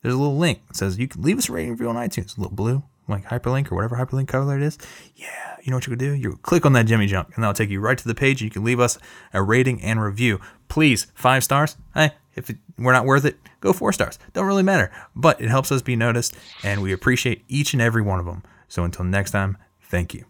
There's a little link that says you can leave us a rating review on iTunes. A little blue, like hyperlink or whatever hyperlink color it is. Yeah, you know what you could do? You click on that Jimmy Junk and that'll take you right to the page and you can leave us a rating and review. Please, five stars. Hey, if it, we're not worth it, go four stars. Don't really matter, but it helps us be noticed and we appreciate each and every one of them. So until next time, thank you.